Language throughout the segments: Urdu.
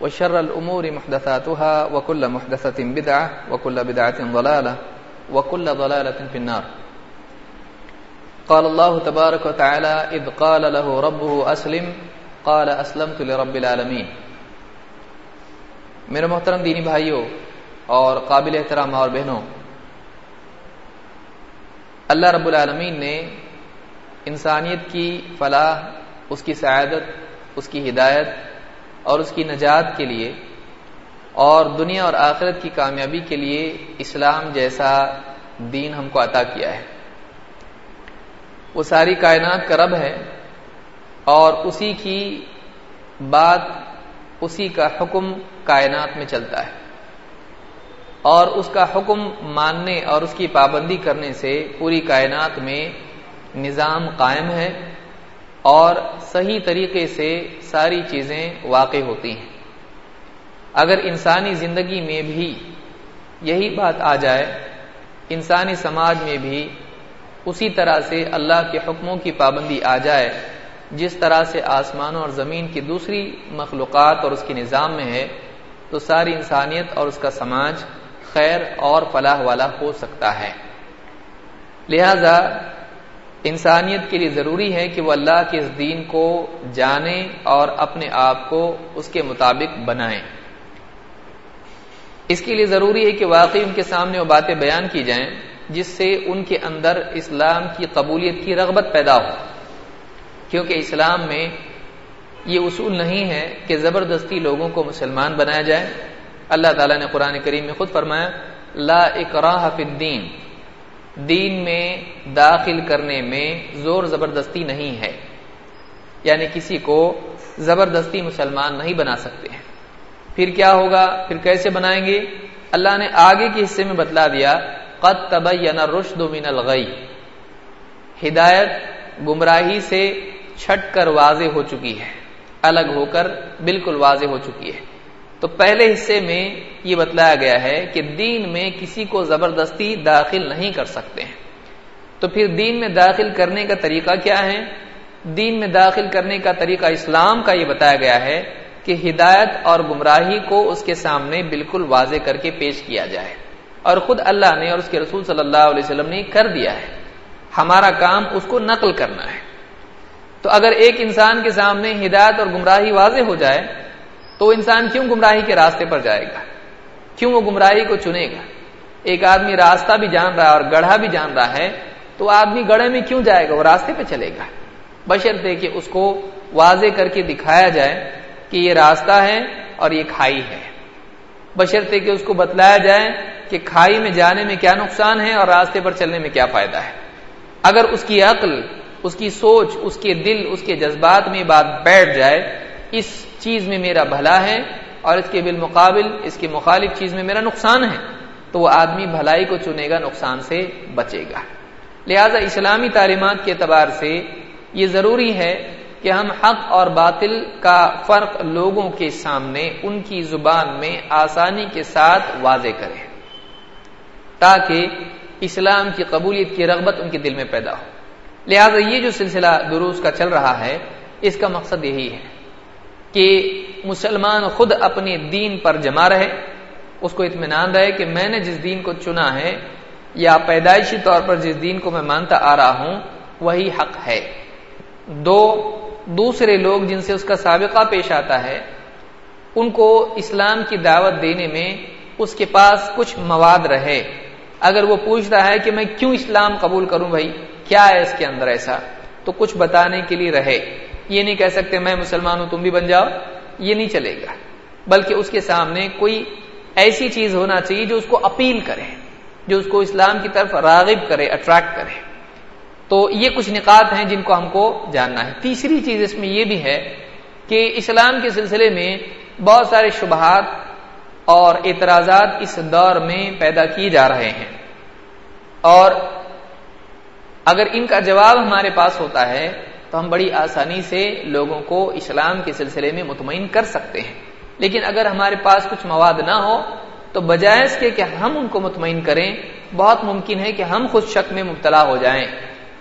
وشر الأمور محدثاتها وكل محدثة بدعة وكل بدعة ضلالة وكل ضلالة في النار. قال الله تبارك وتعالى إذ قال له ربه أسلم، قال أسلمت لرب العالمين. میرے محترم دینی بھائیوں اور قابل احترام اور بہنوں، اللہ رب العالمین نے انسانیت کی فلاح، اس کی سعادت، اس کی ہدایت اور اس کی نجات کے لیے اور دنیا اور آخرت کی کامیابی کے لیے اسلام جیسا دین ہم کو عطا کیا ہے۔ وہ ساری کائنات کا رب ہے اور اسی کی بات، اسی کا حکم کائنات میں چلتا ہے۔ اور اس کا حکم ماننے اور اس کی پابندی کرنے سے پوری کائنات میں نظام قائم ہے۔ اور صحیح طریقے سے ساری چیزیں واقع ہوتی ہیں۔ اگر انسانی زندگی میں بھی یہی بات آ جائے، انسانی سماج میں بھی اسی طرح سے اللہ کے حکموں کی پابندی آ جائے، جس طرح سے آسمانوں اور زمین کی دوسری مخلوقات اور اس کے نظام میں ہے، تو ساری انسانیت اور اس کا سماج خیر اور فلاح والا ہو سکتا ہے۔ لہذا انسانیت کے لیے ضروری ہے کہ وہ اللہ کے اس دین کو جانے اور اپنے آپ کو اس کے مطابق بنائیں۔ اس کے لیے ضروری ہے کہ واقعی ان کے سامنے وہ باتیں بیان کی جائیں، جس سے ان کے اندر اسلام کی قبولیت کی رغبت پیدا ہو۔ کیونکہ اسلام میں یہ اصول نہیں ہے کہ زبردستی لوگوں کو مسلمان بنایا جائے۔ اللہ تعالیٰ نے قرآن کریم میں خود فرمایا، لا اکراہ فی الدین دین میں داخل کرنے میں زور زبردستی نہیں ہے۔ یعنی کسی کو زبردستی مسلمان نہیں بنا سکتے ہیں۔ پھر کیا ہوگا؟ پھر کیسے بنائیں گے؟ اللہ نے آگے کے حصے میں بتلا دیا، قد تبین الرشد من الغی۔ ہدایت گمراہی سے چھٹ کر واضح ہو چکی ہے، الگ ہو کر بالکل واضح ہو چکی ہے۔ تو پہلے حصے میں یہ بتلایا گیا ہے کہ دین میں کسی کو زبردستی داخل نہیں کر سکتے ہیں۔ تو پھر دین میں داخل کرنے کا طریقہ کیا ہے؟ دین میں داخل کرنے کا طریقہ اسلام کا یہ بتایا گیا ہے کہ ہدایت اور گمراہی کو اس کے سامنے بالکل واضح کر کے پیش کیا جائے۔ اور خود اللہ نے اور اس کے رسول صلی اللہ علیہ وسلم نے کر دیا ہے۔ ہمارا کام اس کو نقل کرنا ہے۔ تو اگر ایک انسان کے سامنے ہدایت اور گمراہی واضح ہو جائے تو انسان کیوں گمراہی کے راستے پر جائے گا؟ کیوں وہ گمراہی کو چنے گا؟ ایک آدمی راستہ بھی جان رہا ہے اور گڑھا بھی جان رہا ہے، تو آدمی گڑھے میں کیوں جائے گا؟ وہ راستے پہ چلے گا۔ بشرطے کہ اس کو واضح کر کے دکھایا جائے کہ یہ راستہ ہے اور یہ کھائی ہے۔ بشرطے کہ اس کو بتلایا جائے کہ کھائی میں جانے میں کیا نقصان ہے اور راستے پر چلنے میں کیا فائدہ ہے۔ اگر اس کی عقل، اس کی سوچ، اس کے دل، اس کے جذبات میں بات بیٹھ جائے اس چیز میں میرا بھلا ہے اور اس کے بالمقابل اس کے مخالف چیز میں میرا نقصان ہے، تو وہ آدمی بھلائی کو چنے گا، نقصان سے بچے گا۔ لہذا اسلامی تعلیمات کے اعتبار سے یہ ضروری ہے کہ ہم حق اور باطل کا فرق لوگوں کے سامنے، ان کی زبان میں آسانی کے ساتھ واضح کریں۔ تاکہ اسلام کی قبولیت کی رغبت ان کے دل میں پیدا ہو۔ لہذا یہ جو سلسلہ دروس کا چل رہا ہے، اس کا مقصد یہی ہے۔ کہ مسلمان خود اپنے دین پر جمع رہے، اس کو اطمینان رہے کہ میں نے جس دین کو چنا ہے یا پیدائشی طور پر جس دین کو میں مانتا آ رہا ہوں، وہی حق ہے۔ دو، دوسرے لوگ جن سے اس کا سابقہ پیش آتا ہے، ان کو اسلام کی دعوت دینے میں اس کے پاس کچھ مواد رہے۔ اگر وہ پوچھتا ہے کہ میں کیوں اسلام قبول کروں بھائی، کیا ہے اس کے اندر ایسا؟ تو کچھ بتانے کے لیے رہے۔ یہ نہیں کہہ سکتے میں مسلمان ہوں، تم بھی بن جاؤ۔ یہ نہیں چلے گا۔ بلکہ اس کے سامنے کوئی ایسی چیز ہونا چاہیے جو اس کو اپیل کرے، جو اس کو اسلام کی طرف راغب کرے اٹریکٹ کرے۔ تو یہ کچھ نکات ہیں جن کو ہم کو جاننا ہے۔ تیسری چیز اس میں یہ بھی ہے کہ اسلام کے سلسلے میں بہت سارے شبہات اور اعتراضات اس دور میں پیدا کیے جا رہے ہیں۔ اور اگر ان کا جواب ہمارے پاس ہوتا ہے تو ہم بڑی آسانی سے لوگوں کو اسلام کے سلسلے میں مطمئن کر سکتے ہیں۔ لیکن اگر ہمارے پاس کچھ مواد نہ ہو، تو بجائے اس کے کہ ہم ان کو مطمئن کریں، بہت ممکن ہے کہ ہم خود شک میں مبتلا ہو جائیں،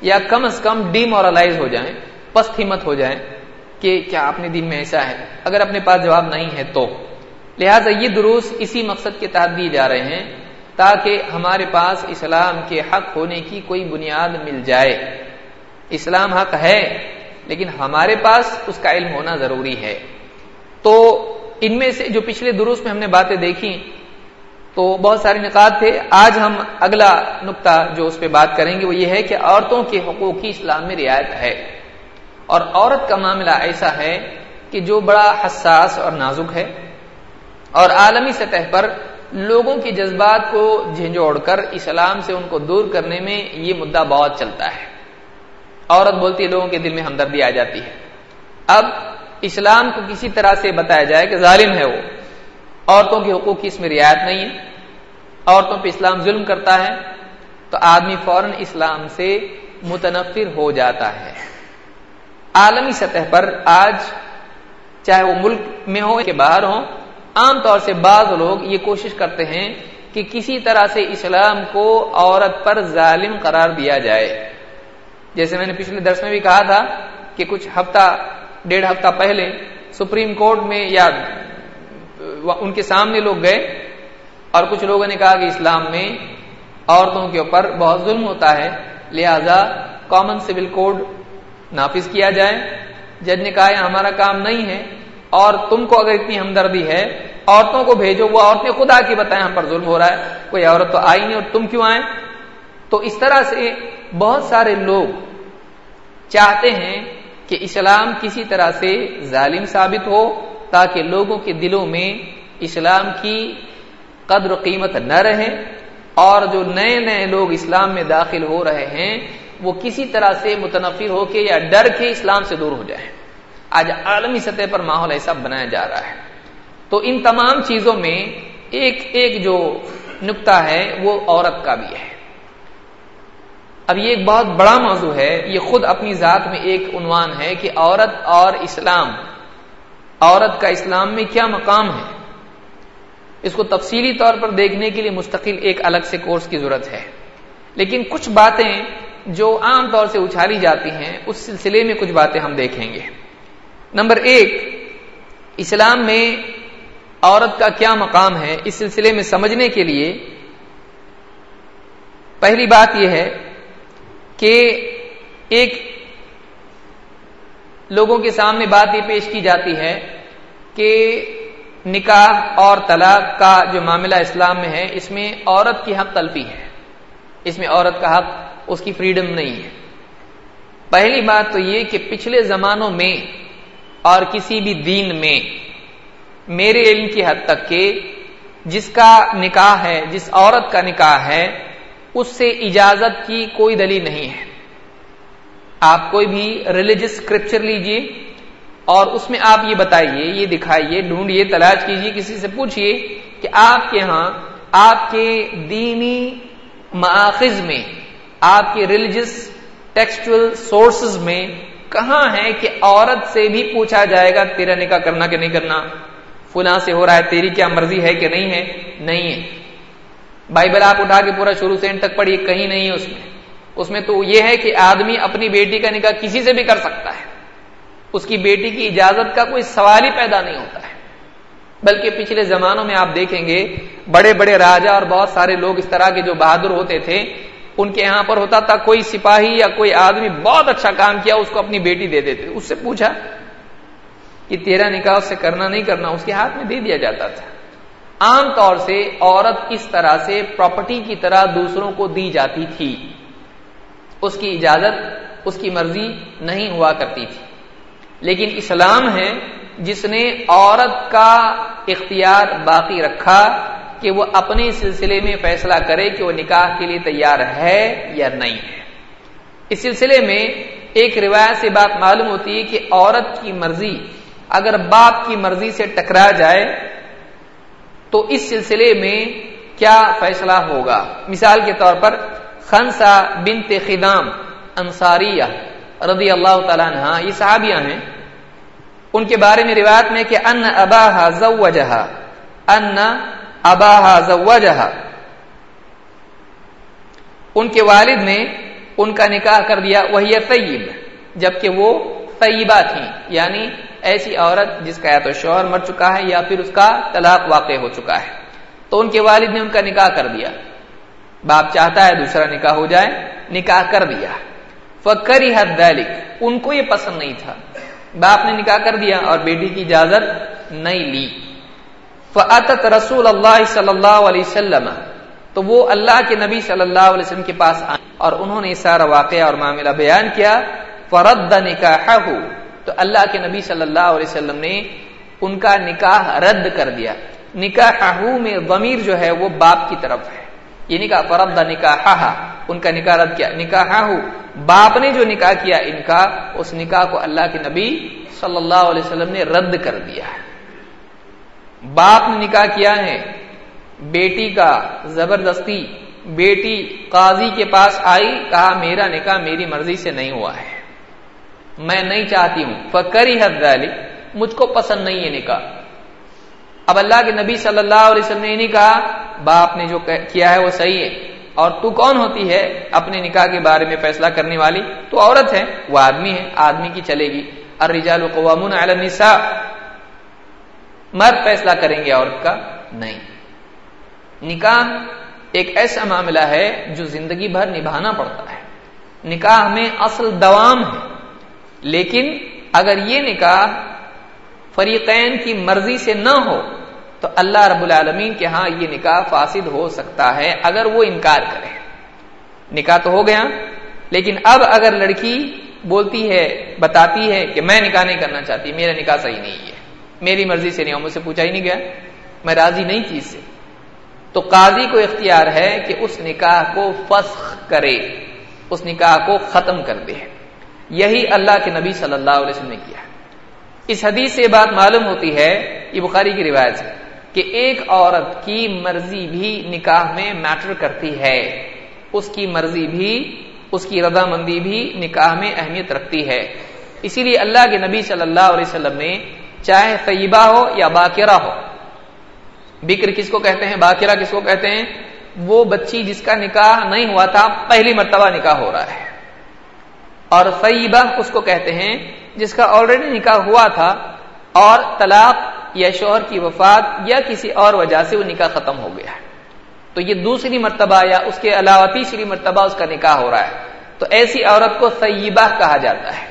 یا کم از کم ڈی مورلائز ہو جائیں پست ہمت ہو جائیں کہ کیا اپنے دن میں ایسا ہے؟ اگر اپنے پاس جواب نہیں ہے تو۔ لہذا یہ دروس اسی مقصد کے تحت دیے جا رہے ہیں تاکہ ہمارے پاس اسلام کے حق ہونے کی کوئی بنیاد مل جائے۔ اسلام حق ہے، لیکن ہمارے پاس اس کا علم ہونا ضروری ہے۔ تو ان میں سے جو پچھلے دروس میں ہم نے باتیں دیکھی، تو بہت سارے نکات تھے۔ آج ہم اگلا نقطہ جو اس پہ بات کریں گے، وہ یہ ہے کہ عورتوں کے حقوق کی اسلام میں رعایت ہے۔ اور عورت کا معاملہ ایسا ہے کہ جو بڑا حساس اور نازک ہے۔ اور عالمی سطح پر لوگوں کے جذبات کو جھنجھوڑ کر اسلام سے ان کو دور کرنے میں یہ مدعا بہت چلتا ہے۔ عورت بولتی ہے، لوگوں کے دل میں ہمدردی آ جاتی ہے۔ اب اسلام کو کسی طرح سے بتایا جائے کہ ظالم ہے وہ۔ عورتوں کے حقوق کی اس میں رعایت نہیں ہے۔ عورتوں پہ اسلام ظلم کرتا ہے تو آدمی فوراً اسلام سے متنفر ہو جاتا ہے۔ عالمی سطح پر آج چاہے وہ ملک میں ہو کہ باہر ہو عام طور سے بعض لوگ یہ کوشش کرتے ہیں کہ کسی طرح سے اسلام کو عورت پر ظالم قرار دیا جائے۔ جیسے میں نے پچھلے درس میں بھی کہا تھا کہ کچھ ہفتہ، ڈیڑھ ہفتہ پہلے سپریم کورٹ میں یا ان کے سامنے لوگ گئے اور کچھ لوگوں نے کہا کہ اسلام میں عورتوں کے اوپر بہت ظلم ہوتا ہے، لہذا کامن سول کوڈ نافذ کیا جائے۔ جج نے کہا ہمارا کام نہیں ہے، اور تم کو اگر اتنی ہمدردی ہے، عورتوں کو بھیجو، وہ عورتیں خود آ کے بتائیں ہم پر ظلم ہو رہا ہے، کوئی عورت تو آئی نہیں اور تم کیوں آئے؟ تو اس طرح سے بہت سارے لوگ چاہتے ہیں کہ اسلام کسی طرح سے ظالم ثابت ہو تاکہ لوگوں کے دلوں میں اسلام کی قدر و قیمت نہ رہے اور جو نئے نئے لوگ اسلام میں داخل ہو رہے ہیں وہ کسی طرح سے متنفر ہو کے یا ڈر کے اسلام سے دور ہو جائے آج عالمی سطح پر ماحول ایسا بنایا جا رہا ہے۔ تو ان تمام چیزوں میں ایک ایک جو نقطہ ہے وہ عورت کا بھی ہے۔ اب یہ ایک بہت بڑا موضوع ہے، یہ خود اپنی ذات میں ایک عنوان ہے کہ عورت اور اسلام، عورت کا اسلام میں کیا مقام ہے؟ اس کو تفصیلی طور پر دیکھنے کے لیے مستقل ایک الگ سے کورس کی ضرورت ہے۔ لیکن کچھ باتیں جو عام طور سے اچھالی جاتی ہیں، اس سلسلے میں کچھ باتیں ہم دیکھیں گے۔ نمبر ایک، اسلام میں عورت کا کیا مقام ہے؟ اس سلسلے میں سمجھنے کے لیے پہلی بات یہ ہے کہ ایک لوگوں کے سامنے بات یہ پیش کی جاتی ہے کہ نکاح اور طلاق کا جو معاملہ اسلام میں ہے، اس میں عورت کی حق تلفی ہے۔ اس میں عورت کا حق، اس کی فریڈم نہیں ہے۔ پہلی بات تو یہ کہ پچھلے زمانوں میں اور کسی بھی دین میں، میرے علم کی حد تک کہ جس کا نکاح ہے، جس عورت کا نکاح ہے اس سے اجازت کی کوئی دلیل نہیں ہے۔ آپ کوئی بھی ریلیجس اسکرپچر لیجیے اور اس میں آپ یہ بتائیے، یہ دکھائیے، ڈھونڈیے، تلاش کیجیے کسی سے پوچھئے کہ آپ کے ہاں آپ کے دینی ماخذ میں، آپ کے ریلیجس ٹیکسچل سورسز میں کہاں ہے کہ عورت سے بھی پوچھا جائے گا، تیرا نکاح کرنا کہ نہیں کرنا، فلاں سے ہو رہا ہے، تیری کیا مرضی ہے کہ نہیں ہے؟ نہیں ہے۔ بائبل آپ اٹھا کے پورا شروع سے اینڈ تک پڑھیے کہیں نہیں اس میں۔ اس میں تو یہ ہے کہ آدمی اپنی بیٹی کا نکاح کسی سے بھی کر سکتا ہے۔ اس کی بیٹی کی اجازت کا کوئی سوال ہی پیدا نہیں ہوتا ہے۔ بلکہ پچھلے زمانوں میں آپ دیکھیں گے، بڑے بڑے راجا اور بہت سارے لوگ اس طرح کے جو بہادر ہوتے تھے، ان کے یہاں پر ہوتا تھا کوئی سپاہی یا کوئی آدمی بہت اچھا کام کیا، اس کو اپنی بیٹی دے دیتے اس سے پوچھا کہ تیرا نکاح اس سے کرنا نہیں کرنا، اس کے ہاتھ میں دے دیا جاتا تھا۔ عام طور سے عورت اس طرح سے پراپرٹی کی طرح دوسروں کو دی جاتی تھی۔ اس کی اجازت، اس کی مرضی نہیں ہوا کرتی تھی۔ لیکن اسلام ہے، جس نے عورت کا اختیار باقی رکھا کہ وہ اپنے سلسلے میں فیصلہ کرے کہ وہ نکاح کے لیے تیار ہے یا نہیں ہے۔ اس سلسلے میں ایک روایت سے بات معلوم ہوتی ہے کہ عورت کی مرضی، اگر باپ کی مرضی سے ٹکرا جائے تو اس سلسلے میں کیا فیصلہ ہوگا؟ مثال کے طور پر خنسا بنت خدام انصاریہ رضی اللہ تعالیٰ عنہ یہ صحابیاں ہیں۔ ان کے بارے میں روایت میں کہ ان اباہا زوجہا، ان اباہا زوجہا۔ ان کے والد نے ان کا نکاح کر دیا، وہی طیب، جبکہ وہ طیبہ تھی یعنی ایسی عورت جس کا یا تو شوہر مر چکا ہے یا پھر اس کا طلاق واقع ہو چکا ہے۔ تو ان کے والد نے ان کا نکاح کر دیا۔ باپ چاہتا ہے دوسرا نکاح ہو جائے، نکاح کر دیا۔ فکری حد دلک ان کو یہ پسند نہیں تھا۔ باپ نے نکاح کر دیا اور بیٹی کی اجازت نہیں لی۔ فعت رسول اللہ صلی اللہ علیہ وسلم۔ تو وہ اللہ کے نبی صلی اللہ علیہ وسلم کے پاس آئے اور انہوں نے سارا واقعہ اور معاملہ بیان کیا۔ فرد نکاح تو اللہ کے نبی صلی اللہ علیہ وسلم نے ان کا نکاح رد کر دیا۔ نکاح میں ضمیر جو ہے وہ باپ کی طرف ہے۔ یعنی یہ نکاح فرد نکاح ان کا نکاح رد کیا۔ نکاح باپ نے جو نکاح کیا ان کا، اس نکاح کو اللہ کے نبی صلی اللہ علیہ وسلم نے رد کر دیا۔ باپ نے نکاح کیا ہے۔ بیٹی کا زبردستی، بیٹی قاضی کے پاس آئی، کہا، میرا نکاح میری مرضی سے نہیں ہوا ہے۔ میں نہیں چاہتی ہوں. فکری حد مجھ کو پسند نہیں ہے نکاح. اب اللہ کے نبی صلی اللہ علیہ وسلم نے نہیں کہا، باپ نے جو کیا ہے وہ صحیح ہے. اور تو کون ہوتی ہے اپنے نکاح کے بارے میں فیصلہ کرنے والی؟ تو عورت ہے، وہ آدمی ہے، آدمی کی چلے گی. الرجال قوامون علی النساء. مرد فیصلہ کریں گے عورت کا؟ نہیں. نکاح ایک ایسا معاملہ ہے جو زندگی بھر نبھانا پڑتا ہے. نکاح میں اصل دوام ہے. لیکن اگر یہ نکاح فریقین کی مرضی سے نہ ہو، تو اللہ رب العالمین کے ہاں یہ نکاح فاسد ہو سکتا ہے اگر وہ انکار کرے۔ نکاح تو ہو گیا، لیکن اب اگر لڑکی بولتی ہے، بتاتی ہے کہ میں نکاح نہیں کرنا چاہتی، میرا نکاح صحیح نہیں ہے، میری مرضی سے نہیں ہو مجھ سے پوچھا ہی نہیں گیا، میں راضی نہیں چیز سے۔ تو قاضی کو اختیار ہے کہ اس نکاح کو فسخ کرے، اس نکاح کو ختم کر دے۔ یہی اللہ کے نبی صلی اللہ علیہ وسلم نے کیا اس حدیث سے بات معلوم ہوتی ہے، یہ بخاری کی روایت ہے، کہ ایک عورت کی مرضی بھی نکاح میں میٹر کرتی ہے۔ اس کی مرضی بھی، اس کی رضامندی بھی نکاح میں اہمیت رکھتی ہے۔ اسی لیے اللہ کے نبی صلی اللہ علیہ وسلم نے چاہے طیبہ ہو یا باقرہ ہو، بکر کس کو کہتے ہیں، باقرہ کس کو کہتے ہیں، وہ بچی جس کا نکاح نہیں ہوا تھا، پہلی مرتبہ نکاح ہو رہا ہے۔ اور طیبہ اس کو کہتے ہیں، جس کا آلریڈی نکاح ہوا تھا، اور طلاق یا شوہر کی وفات یا کسی اور وجہ سے وہ نکاح ختم ہو گیا ہے۔ تو یہ دوسری مرتبہ یا اس کے علاوہ تیسری مرتبہ اس کا نکاح ہو رہا ہے۔ تو ایسی عورت کو طیبہ کہا جاتا ہے۔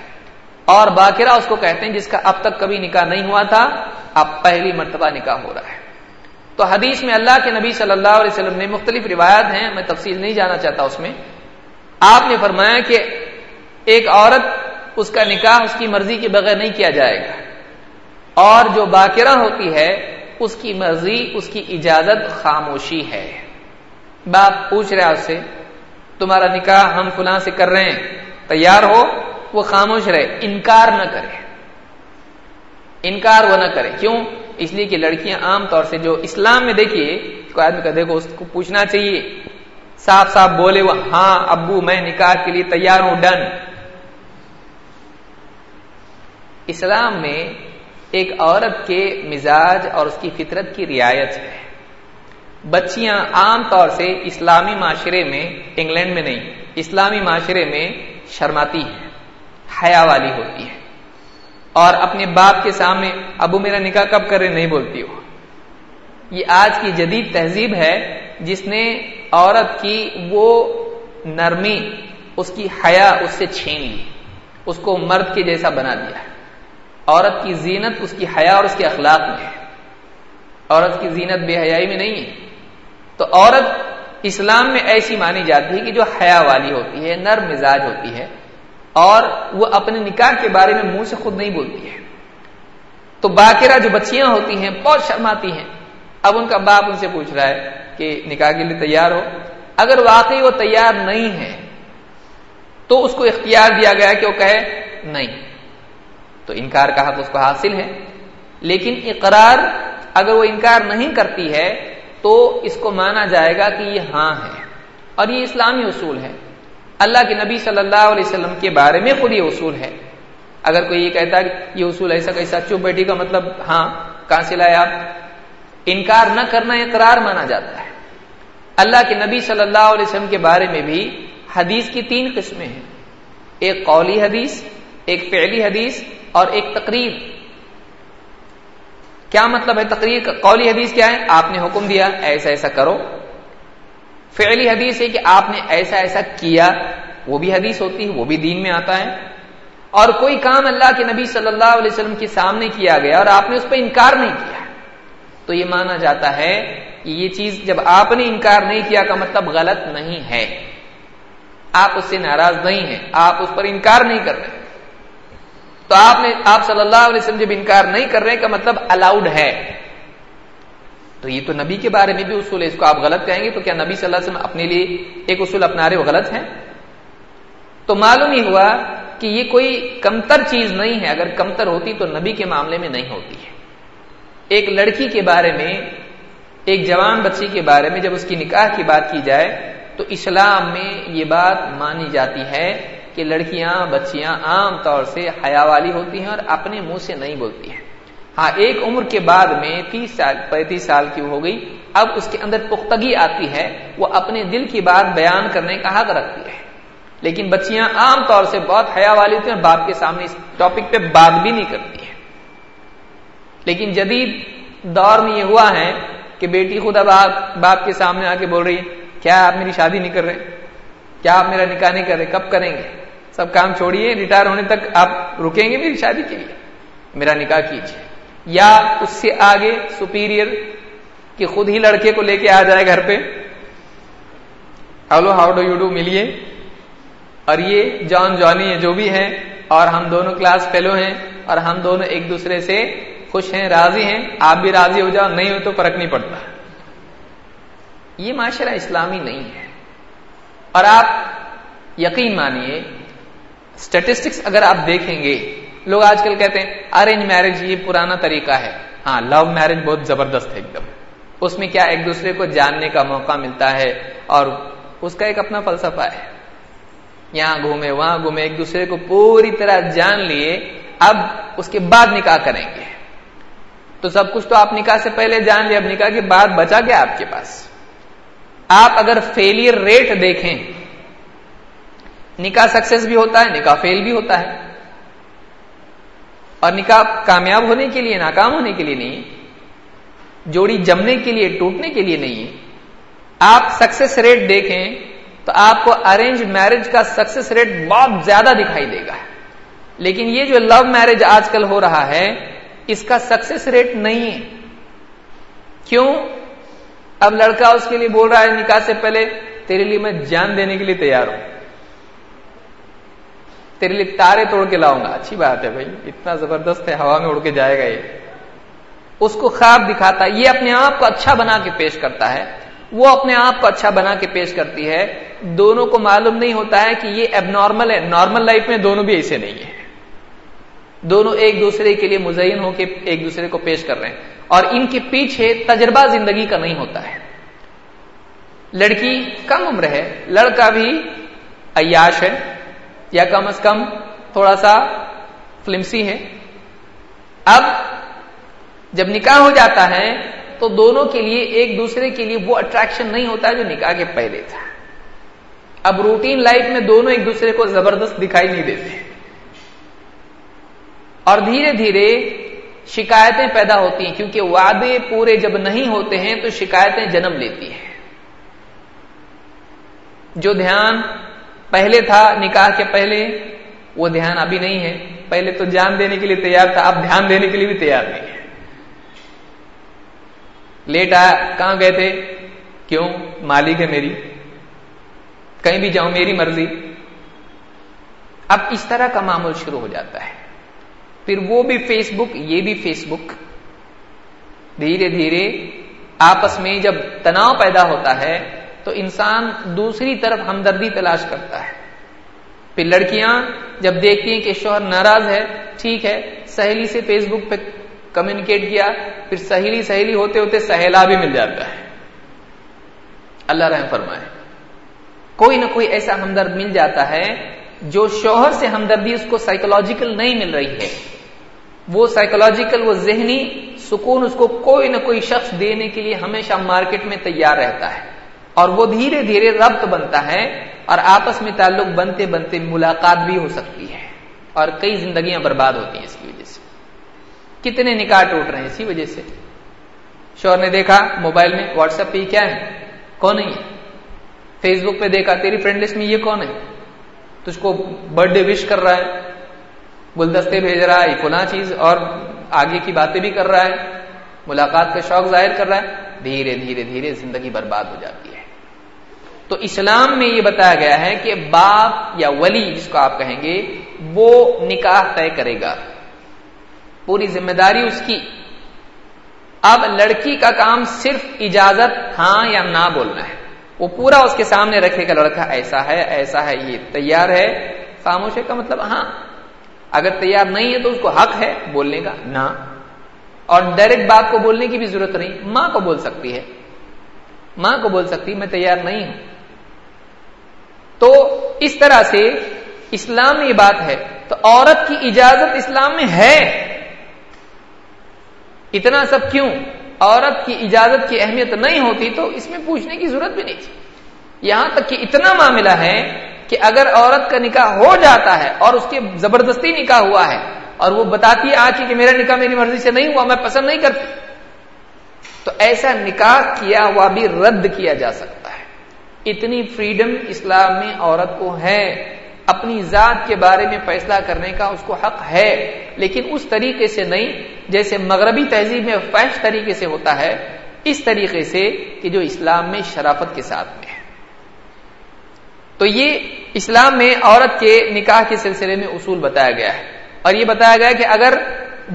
اور باقرہ اس کو کہتے ہیں، جس کا اب تک کبھی نکاح نہیں ہوا تھا، اب پہلی مرتبہ نکاح ہو رہا ہے۔ تو حدیث میں اللہ کے نبی صلی اللہ علیہ وسلم نے مختلف روایت ہیں، میں تفصیل نہیں جانا چاہتا اس میں۔ آپ نے فرمایا کہ ایک عورت اس کا نکاح اس کی مرضی کے بغیر نہیں کیا جائے گا۔ اور جو باقرہ ہوتی ہے، اس کی مرضی، اس کی اجازت خاموشی ہے۔ باپ پوچھ رہا اس سے، تمہارا نکاح ہم فلاں سے کر رہے ہیں، تیار ہو وہ خاموش رہے، انکار نہ کرے۔ انکار وہ نہ کرے۔ کیوں؟ اس لیے کہ لڑکیاں عام طور سے جو اسلام میں دیکھیے کوئی آدمی کا دیکھو، اس کو پوچھنا چاہیے۔ صاف صاف بولے وہ ہاں ابو، میں نکاح کے لیے تیار ہوں، ڈن۔ اسلام میں ایک عورت کے مزاج اور اس کی فطرت کی رعایت ہے۔ بچیاں عام طور سے اسلامی معاشرے میں انگلینڈ میں نہیں، اسلامی معاشرے میں شرماتی ہے حیا والی ہوتی ہے اور اپنے باپ کے سامنے، ابو میرا نکاح کب کرے؟ نہیں بولتی ہو۔ یہ آج کی جدید تہذیب ہے، جس نے عورت کی وہ نرمی، اس کی حیا اس سے چھین لی اس کو مرد کے جیسا بنا دیا ہے۔ عورت کی زینت اس کی حیا اور اس کے اخلاق میں ہے۔ عورت کی زینت بے حیائی میں نہیں ہے۔ تو عورت اسلام میں ایسی مانی جاتی ہے کہ جو حیا والی ہوتی ہے، نرم مزاج ہوتی ہے، اور وہ اپنے نکاح کے بارے میں منہ سے خود نہیں بولتی ہے۔ تو باقیرہ جو بچیاں ہوتی ہیں، بہت شرماتی ہیں۔ اب ان کا باپ ان سے پوچھ رہا ہے کہ نکاح کے لیے تیار ہو۔ اگر واقعی وہ تیار نہیں ہے، تو اس کو اختیار دیا گیا کہ وہ کہے، نہیں۔ تو انکار کا حق اس کو حاصل ہے۔ لیکن اقرار اگر وہ انکار نہیں کرتی ہے تو اس کو مانا جائے گا کہ یہ ہاں ہے۔ اور یہ اسلامی اصول ہے۔ اللہ کے نبی صلی اللہ علیہ وسلم کے بارے میں خود یہ اصول ہے۔ اگر کوئی یہ کہتا ہے یہ اصول ایسا کیسا چپ بیٹی کا مطلب ہاں کہاں سے لائے آپ انکار نہ کرنا اقرار مانا جاتا ہے۔ اللہ کے نبی صلی اللہ علیہ وسلم کے بارے میں بھی حدیث کی تین قسمیں ہیں۔ ایک قولی حدیث ایک فعلی حدیث اور ایک تقریر۔ کیا مطلب ہے تقریر؟ کا قولی حدیث کیا ہے؟ آپ نے حکم دیا، ایسا ایسا کرو۔ فعلی حدیث ہے کہ آپ نے ایسا ایسا کیا، وہ بھی حدیث ہوتی ہے، وہ بھی دین میں آتا ہے۔ اور کوئی کام اللہ کے نبی صلی اللہ علیہ وسلم کے سامنے کیا گیا اور آپ نے اس پہ انکار نہیں کیا۔ تو یہ مانا جاتا ہے کہ یہ چیز جب آپ نے انکار نہیں کیا کا مطلب غلط نہیں ہے۔ آپ اس سے ناراض نہیں ہیں، آپ اس پر انکار نہیں کر رہے۔ تو آپ نے، آپ صلی اللہ علیہ وسلم جب انکار نہیں کر رہے کا مطلب الاؤڈ ہے، تو یہ تو نبی کے بارے میں بھی اصول ہے، اس کو آپ غلط کہیں گے تو کیا نبی صلی اللہ علیہ وسلم اپنے لیے ایک اصول اپنا رہے وہ غلط ہے تو معلوم ہی ہوا کہ یہ کوئی کمتر چیز نہیں ہے، اگر کمتر ہوتی تو نبی کے معاملے میں نہیں ہوتی ہے۔ ایک لڑکی کے بارے میں، ایک جوان بچی کے بارے میں جب اس کی نکاح کی بات کی جائے تو اسلام میں یہ بات مانی جاتی ہے کہ لڑکیاں، بچیاں عام طور سے حیا والی ہوتی ہیں اور اپنے منہ سے نہیں بولتی ہیں۔ ہاں ایک عمر کے بعد میں تیس سال، پینتیس سال کی ہو گئی، اب اس کے اندر پختگی آتی ہے۔ وہ اپنے دل کی بات بیان کرنے کا حق رکھتی ہے۔ لیکن بچیاں عام طور سے بہت حیا والی ہوتی ہیں اور باپ کے سامنے اس ٹاپک پہ بات بھی نہیں کرتی ہیں۔ لیکن جدید دور میں یہ ہوا ہے کہ بیٹی خود اب باپ کے سامنے آ کے بول رہی ہے، کیا آپ میری شادی نہیں کر رہے؟ کیا آپ میرا نکاح نہیں کر رہے؟ کب کریں گے؟ سب کام چھوڑیے ریٹائر ہونے تک آپ رکیں گے میری شادی کے لیے۔ میرا نکاح کیجیے۔ یا اس سے آگے سپیریئر کہ خود ہی لڑکے کو لے کے آ جائے گھر پہ۔ Hello how do you do ملیے۔ اور یہ جان جانی ہے جو بھی ہے اور ہم دونوں کلاس فیلو ہیں، اور ہم دونوں ایک دوسرے سے خوش ہیں، راضی ہیں۔ آپ بھی راضی ہو جاؤ، نہیں ہو تو فرق نہیں پڑتا۔ یہ معاشرہ اسلامی نہیں ہے۔ اور آپ یقین مانیے اسٹیٹسٹکس اگر آپ دیکھیں گے، لوگ آج کل کہتے ہیں ارینج میرج یہ پرانا طریقہ ہے۔ ہاں لو میرج بہت زبردست ہے ایک دم۔ اس میں کیا ایک دوسرے کو جاننے کا موقع ملتا ہے اور اس کا ایک اپنا فلسفہ ہے۔ یہاں گھومے، وہاں گھومے، ایک دوسرے کو پوری طرح جان لیے، اب اس کے بعد نکاح کریں گے۔ تو سب کچھ تو آپ نکاح سے پہلے جان لیا، اب نکاح کے بعد بچا گیا آپ کے پاس۔ آپ اگر فیلئر ریٹ دیکھیں نکاح سکسیس بھی ہوتا ہے، نکاح فیل بھی ہوتا ہے۔ اور نکاح کامیاب ہونے کے لیے، ناکام ہونے کے لیے نہیں، جوڑی جمنے کے لیے، ٹوٹنے کے لیے نہیں۔ ہے آپ سکسیس ریٹ دیکھیں تو آپ کو ارینج میرج کا سکسیس ریٹ بہت زیادہ دکھائی دے گا۔ لیکن یہ جو لو میرج آج کل ہو رہا ہے، اس کا سکسیس ریٹ نہیں ہے۔ کیوں؟ اب لڑکا اس کے لیے بول رہا ہے، نکاح سے پہلے تیرے لیے میں جان دینے کے لیے تیار ہوں۔ تیرے لیے تارے توڑ کے لاؤں گا۔ اچھی بات ہے بھائی، اتنا زبردست ہے، ہوا میں اڑ کے جائے گا یہ۔ اس کو خواب دکھاتا ہے یہ اپنے آپ کو اچھا بنا کے پیش کرتا ہے۔ وہ اپنے آپ کو اچھا بنا کے پیش کرتی ہے۔ دونوں کو معلوم نہیں ہوتا ہے کہ یہ اب نارمل ہے۔ نارمل لائف میں دونوں بھی ایسے نہیں ہے دونوں ایک دوسرے کے لیے مزین ہو کے ایک دوسرے کو پیش کر رہے ہیں۔ اور ان کے پیچھے تجربہ زندگی کا نہیں ہوتا ہے۔ لڑکی کم عمر ہے، لڑکا بھی عیاش ہے۔ یا کم از کم تھوڑا سا فلمسی ہے۔ اب جب نکاح ہو جاتا ہے تو دونوں کے لیے ایک دوسرے کے لیے وہ اٹریکشن نہیں ہوتا جو نکاح کے پہلے تھا۔ اب روٹین لائف میں دونوں ایک دوسرے کو زبردست دکھائی نہیں دیتے۔ اور دھیرے دھیرے شکایتیں پیدا ہوتی ہیں، کیونکہ وعدے پورے جب نہیں ہوتے ہیں تو شکایتیں جنم لیتی ہیں۔ جو دھیان پہلے تھا، نکاح کے پہلے، وہ دھیان ابھی نہیں ہے۔ پہلے تو جان دینے کے لیے تیار تھا، اب دھیان دینے کے لیے بھی تیار نہیں ہے۔ لیٹ آیا، کہاں گئے تھے؟ کیوں؟ مالک ہے میری۔ کہیں بھی جاؤں، میری مرضی۔ اب اس طرح کا معمول شروع ہو جاتا ہے۔ پھر وہ بھی فیس بک یہ بھی فیس بک دھیرے دھیرے آپس میں جب تناؤ پیدا ہوتا ہے تو انسان دوسری طرف ہمدردی تلاش کرتا ہے۔ پھر لڑکیاں جب دیکھتی ہیں کہ شوہر ناراض ہے، ٹھیک ہے، سہیلی سے فیس بک پہ کمیونیکیٹ کیا، پھر سہیلی سہیلی ہوتے ہوتے سہیلا بھی مل جاتا ہے۔ اللہ رحم فرمائے۔ کوئی نہ کوئی ایسا ہمدرد مل جاتا ہے جو شوہر سے ہمدردی اس کو سائیکولوجیکل نہیں مل رہی ہے۔ وہ سائیکولوجیکل وہ ذہنی سکون اس کو کوئی نہ کوئی شخص دینے کے لیے ہمیشہ مارکیٹ میں تیار رہتا ہے۔ اور وہ دھیرے دھیرے ربط بنتا ہے اور آپس میں تعلق بنتے بنتے ملاقات بھی ہو سکتی ہے اور کئی زندگیاں برباد ہوتی ہیں اس کی وجہ سے۔ کتنے نکاح ٹوٹ رہے ہیں اسی وجہ سے۔ شور نے دیکھا موبائل میں واٹس ایپ پہ کیا ہے؟ کون ہے فیس بک پہ دیکھا تیری فرینڈ لسٹ میں یہ کون ہے؟ تجھ کو برتھ ڈے وش کر رہا ہے، گلدستے بھیج رہا ہے فلاں چیز اور آگے کی باتیں بھی کر رہا ہے، ملاقات کا شوق ظاہر کر رہا ہے۔ دھیرے دھیرے دھیرے زندگی برباد ہو جاتی ہے۔ تو اسلام میں یہ بتایا گیا ہے کہ باپ یا ولی جس کو آپ کہیں گے، وہ نکاح طے کرے گا۔ پوری ذمہ داری اس کی۔ اب لڑکی کا کام صرف اجازت ہاں یا نہ بولنا ہے۔ وہ پورا اس کے سامنے رکھے گا، لڑکا ایسا ہے ایسا ہے، یہ تیار ہے۔ خاموش کا مطلب ہاں۔ اگر تیار نہیں ہے تو اس کو حق ہے بولنے کا، نہ۔ اور ڈائریکٹ باپ کو بولنے کی بھی ضرورت نہیں، ماں کو بول سکتی ہے۔ ماں کو بول سکتی، میں تیار نہیں ہوں۔ تو اس طرح سے اسلام میں یہ بات ہے تو عورت کی اجازت اسلام میں ہے۔ اتنا سب کیوں؟ عورت کی اجازت کی اہمیت نہیں ہوتی تو اس میں پوچھنے کی ضرورت بھی نہیں تھی۔ یہاں تک کہ اتنا معاملہ ہے کہ اگر عورت کا نکاح ہو جاتا ہے اور اس کے زبردستی نکاح ہوا ہے اور وہ بتاتی ہے آج کہ میرا نکاح میری مرضی سے نہیں ہوا، میں پسند نہیں کرتی۔ تو ایسا نکاح کیا ہوا بھی رد کیا جا سکتا اتنی فریڈم اسلام میں عورت کو ہے۔ اپنی ذات کے بارے میں فیصلہ کرنے کا اس کو حق ہے۔ لیکن اس طریقے سے نہیں، جیسے مغربی تہذیب میں فیش طریقے سے ہوتا ہے، اس طریقے سے کہ جو اسلام میں شرافت کے ساتھ میں ہے۔ تو یہ اسلام میں عورت کے نکاح کے سلسلے میں اصول بتایا گیا ہے۔ اور یہ بتایا گیا کہ اگر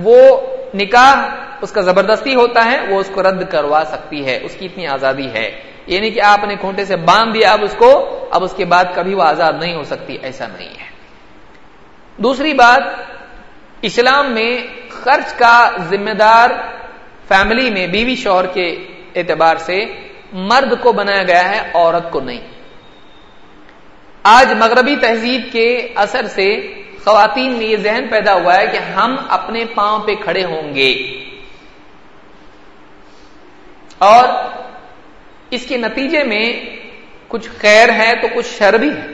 وہ نکاح اس کا زبردستی ہوتا ہے، وہ اس کو رد کروا سکتی ہے، اس کی اتنی آزادی ہے۔ یہ نہیں کہ آپ نے کھونٹے سے باندھ دیا، اب اس کو، اب اس کے بعد کبھی وہ آزاد نہیں ہو سکتی، ایسا نہیں ہے۔ دوسری بات، اسلام میں خرچ کا ذمہ دار فیملی میں، بیوی شوہر کے اعتبار سے مرد کو بنایا گیا ہے، عورت کو نہیں۔ آج مغربی تہذیب کے اثر سے خواتین میں یہ ذہن پیدا ہوا ہے کہ ہم اپنے پاؤں پہ کھڑے ہوں گے۔ اور اس کے نتیجے میں کچھ خیر ہے تو کچھ شر بھی ہے۔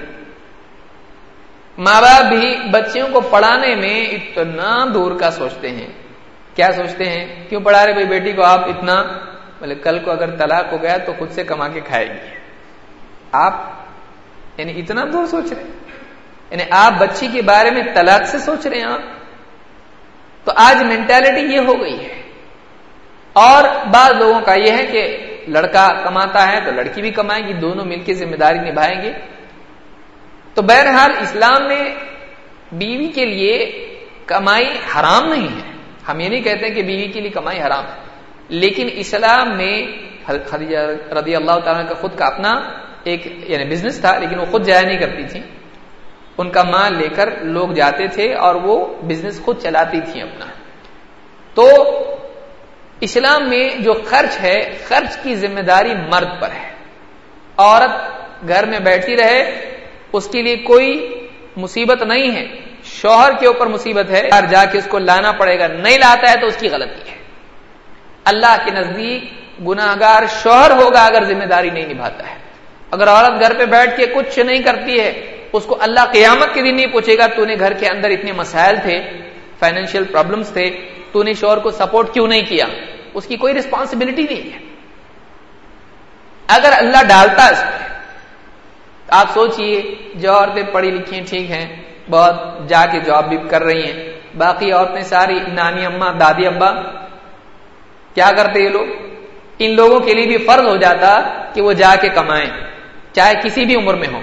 ماں باپ بھی بچیوں کو پڑھانے میں اتنا دور کا سوچتے ہیں۔ کیا سوچتے ہیں؟ کیوں پڑھا رہے بھائی بیٹی کو آپ اتنا؟ بولے، کل کو اگر طلاق ہو گیا تو خود سے کما کے کھائے گی۔ آپ یعنی اتنا دور سوچ رہے ہیں۔ یعنی آپ بچی کے بارے میں طلاق سے سوچ رہے ہیں آپ۔ تو آج مینٹلٹی یہ ہو گئی ہے۔ اور بعض لوگوں کا یہ ہے کہ لڑکا کماتا ہے تو لڑکی بھی کمائے گی، دونوں مل کے ذمہ داری نبھائیں گے۔ تو بہرحال اسلام میں بیوی کے لیے کمائی حرام نہیں ہے۔ ہم یہ نہیں کہتے کہ بیوی کے لیے کمائی حرام ہے، لیکن اسلام میں خدیجہ رضی اللہ تعالیٰ کا خود کا اپنا ایک یعنی بزنس تھا، لیکن وہ خود جایا نہیں کرتی تھی ان کا مال لے کر لوگ جاتے تھے اور وہ بزنس خود چلاتی تھی اپنا۔ تو اسلام میں جو خرچ ہے، خرچ کی ذمہ داری مرد پر ہے۔ عورت گھر میں بیٹھی رہے، اس کے لیے کوئی مصیبت نہیں ہے۔ شوہر کے اوپر مصیبت ہے جا کے اس کو لانا پڑے گا، نہیں لاتا ہے تو اس کی غلطی ہے۔ اللہ کے نزدیک گناہ گار شوہر ہوگا اگر ذمہ داری نہیں نبھاتا ہے۔ اگر عورت گھر پہ بیٹھ کے کچھ نہیں کرتی ہے، اس کو اللہ قیامت کے دن نہیں پوچھے گا، تو نے گھر کے اندر اتنے مسائل تھے فائنینشیل پرابلمس تھے، تو نے شوہر کو سپورٹ کیوں نہیں کیا؟ اس کی کوئی ریسپانسبلٹی نہیں ہے۔ اگر اللہ ڈالتا اس میں آپ سوچئے، جو عورتیں پڑھی لکھی ہیں ٹھیک ہیں، بہت جا کے جاب بھی کر رہی ہیں، باقی عورتیں ساری نانی اما دادی ابا کیا کرتے یہ لوگ؟ ان لوگوں کے لیے بھی فرض ہو جاتا کہ وہ جا کے کمائیں، چاہے کسی بھی عمر میں ہو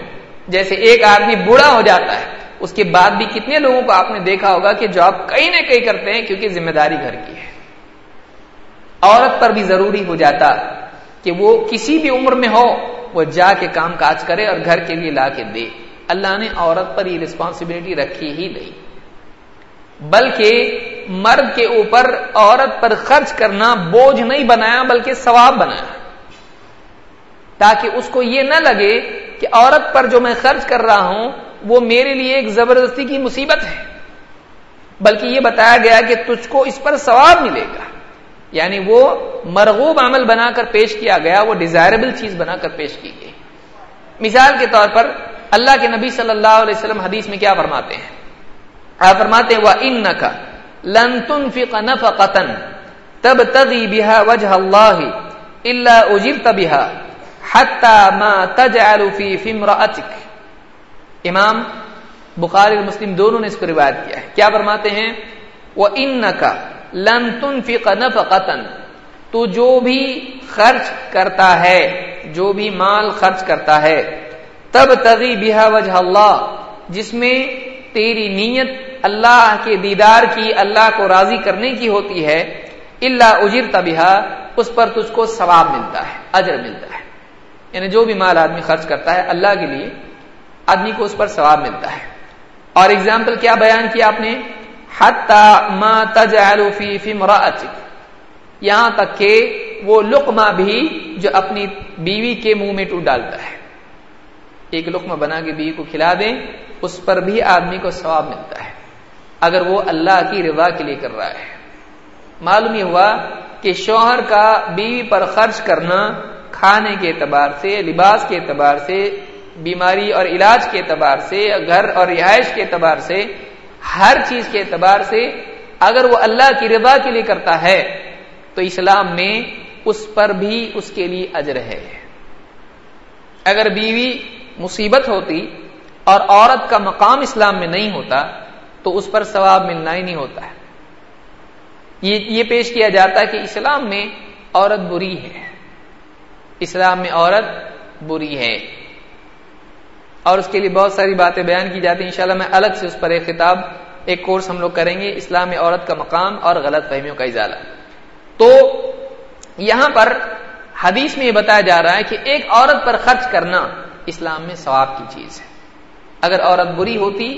جیسے ایک آدمی بوڑھا ہو جاتا ہے، اس کے بعد بھی کتنے لوگوں کو آپ نے دیکھا ہوگا کہ جاب کہیں نہ کہیں کرتے ہیں کیونکہ ذمہ داری گھر کی ہے۔ عورت پر بھی ضروری ہو جاتا کہ وہ کسی بھی عمر میں ہو، وہ جا کے کام کاج کرے اور گھر کے لیے لا کے دے۔ اللہ نے عورت پر یہ رسپانسبلٹی رکھی ہی نہیں۔ بلکہ مرد کے اوپر عورت پر خرچ کرنا بوجھ نہیں بنایا، بلکہ ثواب بنایا۔ تاکہ اس کو یہ نہ لگے کہ عورت پر جو میں خرچ کر رہا ہوں، وہ میرے لیے ایک زبردستی کی مصیبت ہے۔ بلکہ یہ بتایا گیا کہ تجھ کو اس پر ثواب ملے گا۔ یعنی وہ مرغوب عمل بنا کر پیش کیا گیا، وہ ڈیزائربل چیز بنا کر پیش کی گئی۔ مثال کے طور پر اللہ کے نبی صلی اللہ علیہ وسلم حدیث میں کیا فرماتے ہیں؟ آپ فرماتے ہیں وہ ان کا لن تن فنف قطن تب تدی بحا وجہ اللہ اللہ اجر تبا حتہ ما تج امام بخاری مسلم دونوں نے اس کو روایت کیا ہے۔ کیا فرماتے ہیں؟ وہ ان کا لن تن فنف قطن تو جو بھی خرچ کرتا ہے، جو بھی مال خرچ کرتا ہے، تب تغی بحا وجہ اللہ، جس میں تیری نیت اللہ کے دیدار کی، اللہ کو راضی کرنے کی ہوتی ہے اللہ اجر تبہا اس پر تجھ کو ثواب ملتا ہے، اجر ملتا ہے۔ یعنی جو بھی مال آدمی خرچ کرتا ہے اللہ کے لیے، آدمی کو اس پر ثواب ملتا ہے۔ اور اگزامپل کیا بیان کیا آپ نے؟ ما فی فی یہاں تک کہ وہ لقمہ بھی جو اپنی بیوی کے منہ میں ٹوٹ ڈالتا ہے۔ ایک لقمہ بنا کے بیوی کو کھلا دیں، اس پر بھی آدمی کو ثواب ملتا ہے۔ اگر وہ اللہ کی رضا کے لیے کر رہا ہے۔ معلوم یہ ہوا کہ شوہر کا بیوی پر خرچ کرنا کھانے کے اعتبار سے، لباس کے اعتبار سے، بیماری اور علاج کے اعتبار سے، گھر اور رہائش کے اعتبار سے ہر چیز کے اعتبار سے اگر وہ اللہ کی رضا کے لیے کرتا ہے، تو اسلام میں اس پر بھی اس کے لیے اجر ہے۔ اگر بیوی مصیبت ہوتی اور عورت کا مقام اسلام میں نہیں ہوتا، تو اس پر ثواب ملنا ہی نہیں ہوتا۔ ہے یہ یہ پیش کیا جاتا ہے کہ اسلام میں عورت بری ہے۔ اسلام میں عورت بری ہے۔ اور اس کے لیے بہت ساری باتیں بیان کی جاتی ہیں۔ انشاءاللہ میں الگ سے اس پر ایک خطاب، ایک کورس ہم لوگ کریں گے، اسلام میں عورت کا مقام اور غلط فہمیوں کا اضالہ تو یہاں پر حدیث میں یہ بتایا جا رہا ہے کہ ایک عورت پر خرچ کرنا اسلام میں ثواب کی چیز ہے۔ اگر عورت بری ہوتی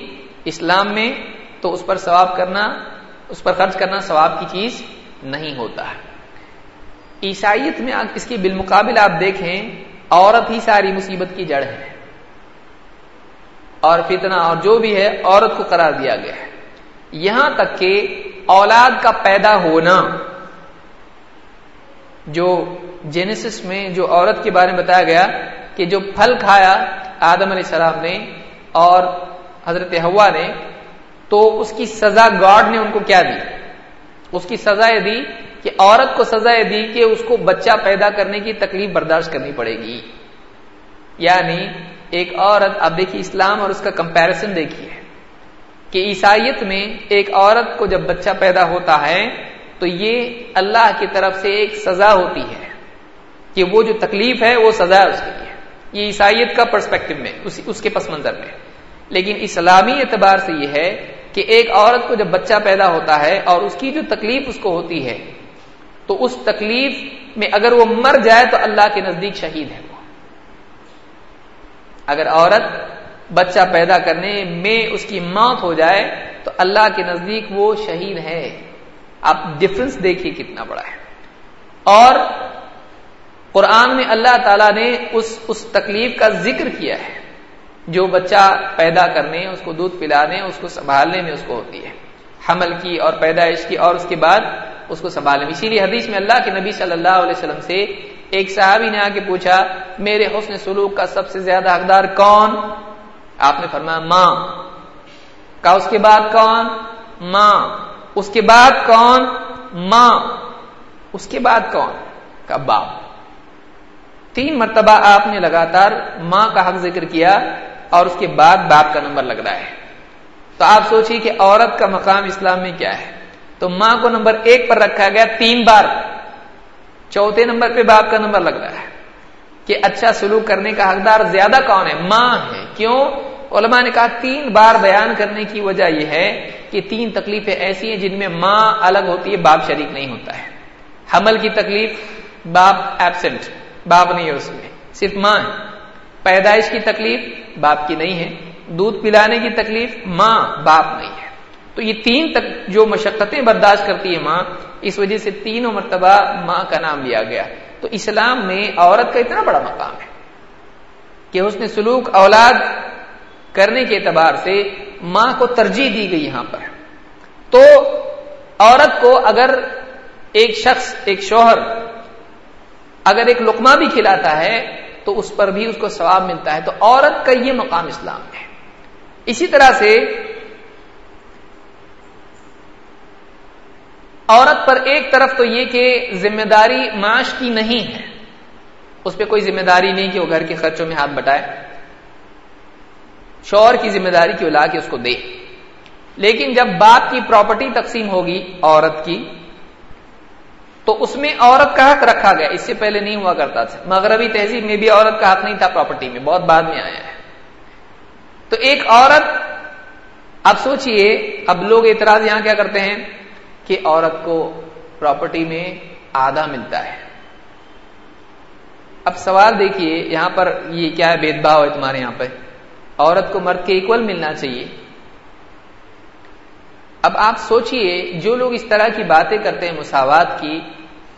اسلام میں، تو اس پر ثواب کرنا، اس پر خرچ کرنا ثواب کی چیز نہیں ہوتا ہے۔ عیسائیت میں اس کے بالمقابل آپ دیکھیں، عورت ہی ساری مصیبت کی جڑ ہے۔ اور فتنہ اور جو بھی ہے، عورت کو قرار دیا گیا ہے۔ یہاں تک کہ اولاد کا پیدا ہونا، جو جینسس میں، جو عورت کے بارے میں بتایا گیا کہ جو پھل کھایا آدم علیہ السلام نے اور حضرت ہوا نے، تو اس کی سزا گاڈ نے ان کو کیا دی؟ اس کی سزا یہ دی کہ عورت کو سزا یہ دی کہ اس کو بچہ پیدا کرنے کی تکلیف برداشت کرنی پڑے گی۔ یعنی ایک عورت اب دیکھیے اسلام اور اس کا کمپیرزن دیکھیے۔ کہ عیسائیت میں ایک عورت کو جب بچہ پیدا ہوتا ہے، تو یہ اللہ کی طرف سے ایک سزا ہوتی ہے۔ کہ وہ جو تکلیف ہے، وہ سزا ہے اس کے لیے یہ عیسائیت کا پرسپیکٹو میں اس کے پس منظر میں۔ لیکن اسلامی اعتبار سے یہ ہے کہ ایک عورت کو جب بچہ پیدا ہوتا ہے اور اس کی جو تکلیف اس کو ہوتی ہے، تو اس تکلیف میں اگر وہ مر جائے، تو اللہ کے نزدیک شہید ہے۔ اگر عورت بچہ پیدا کرنے میں اس کی موت ہو جائے تو اللہ کے نزدیک وہ شہید ہے۔ آپ ڈفرنس دیکھیے کتنا بڑا ہے۔ اور قرآن میں اللہ تعالی نے اس اس تکلیف کا ذکر کیا ہے۔ جو بچہ پیدا کرنے، اس کو دودھ پلانے، اس کو سنبھالنے میں اس کو ہوتی ہے۔ حمل کی اور پیدائش کی اور اس کے بعد اس کو سنبھالنے۔ میں اسی لیے حدیث میں اللہ کے نبی صلی اللہ علیہ وسلم سے ایک صحابی نے آ کے پوچھا، میرے حسن سلوک کا سب سے زیادہ حقدار کون؟ آپ نے فرمایا، ماں۔ کا اس کے بعد کون؟ ماں۔ اس کے بعد کون؟ ماں۔ اس کے بعد کون؟ کا باپ۔ تین مرتبہ آپ نے لگاتار ماں کا حق ذکر کیا اور اس کے بعد باپ کا نمبر لگ رہا ہے۔ تو آپ سوچیے کہ عورت کا مقام اسلام میں کیا ہے۔ تو ماں کو نمبر ایک پر رکھا گیا تین بار۔ چوتھے نمبر پہ باپ کا نمبر لگ رہا ہے کہ اچھا سلوک کرنے کا حقدار زیادہ کون ہے؟ ماں ہے۔ کیوں؟ علماء نے کہا تین بار بیان کرنے کی وجہ یہ ہے کہ تین تکلیفیں ایسی ہیں جن میں ماں الگ ہوتی ہے، باپ شریک نہیں ہوتا ہے۔ حمل کی تکلیف، باپ ایبسنٹ باپ نہیں ہے اس میں۔ صرف ماں ہے۔ پیدائش کی تکلیف، باپ کی نہیں ہے۔ دودھ پلانے کی تکلیف، ماں، باپ نہیں ہے۔ تو یہ تین تک جو مشقتیں برداشت کرتی ہے ماں اس وجہ سے تینوں مرتبہ ماں کا نام لیا گیا۔ تو اسلام میں عورت کا اتنا بڑا مقام ہے کہ اس نے سلوک اولاد کرنے کے اعتبار سے ماں کو ترجیح دی گئی یہاں پر۔ تو عورت کو اگر ایک شخص، ایک شوہر اگر ایک لقمہ بھی کھلاتا ہے، تو اس پر بھی اس کو ثواب ملتا ہے۔ تو عورت کا یہ مقام اسلام ہے۔ اسی طرح سے عورت پر ایک طرف تو یہ کہ ذمہ داری معاش کی نہیں ہے، اس پہ کوئی ذمہ داری نہیں کہ وہ گھر کے خرچوں میں ہاتھ بٹائے شور کی ذمہ داری کی لا کے اس کو دے۔ لیکن جب باپ کی پراپرٹی تقسیم ہوگی عورت کی، تو اس میں عورت کا حق رکھا گیا۔ اس سے پہلے نہیں ہوا کرتا تھا۔ مغربی تہذیب میں بھی عورت کا حق نہیں تھا پراپرٹی میں، بہت بعد میں آیا ہے۔ تو ایک عورت، اب سوچئے، اب لوگ اعتراض یہاں کیا کرتے ہیں؟ کہ عورت کو پراپرٹی میں آدھا ملتا ہے۔ اب سوال دیکھیے، یہاں پر یہ کیا ہے بید بھاؤ ہے تمہارے یہاں پہ عورت کو مرد کے ایکول ملنا چاہیے۔ اب آپ سوچئے، جو لوگ اس طرح کی باتیں کرتے ہیں مساوات کی،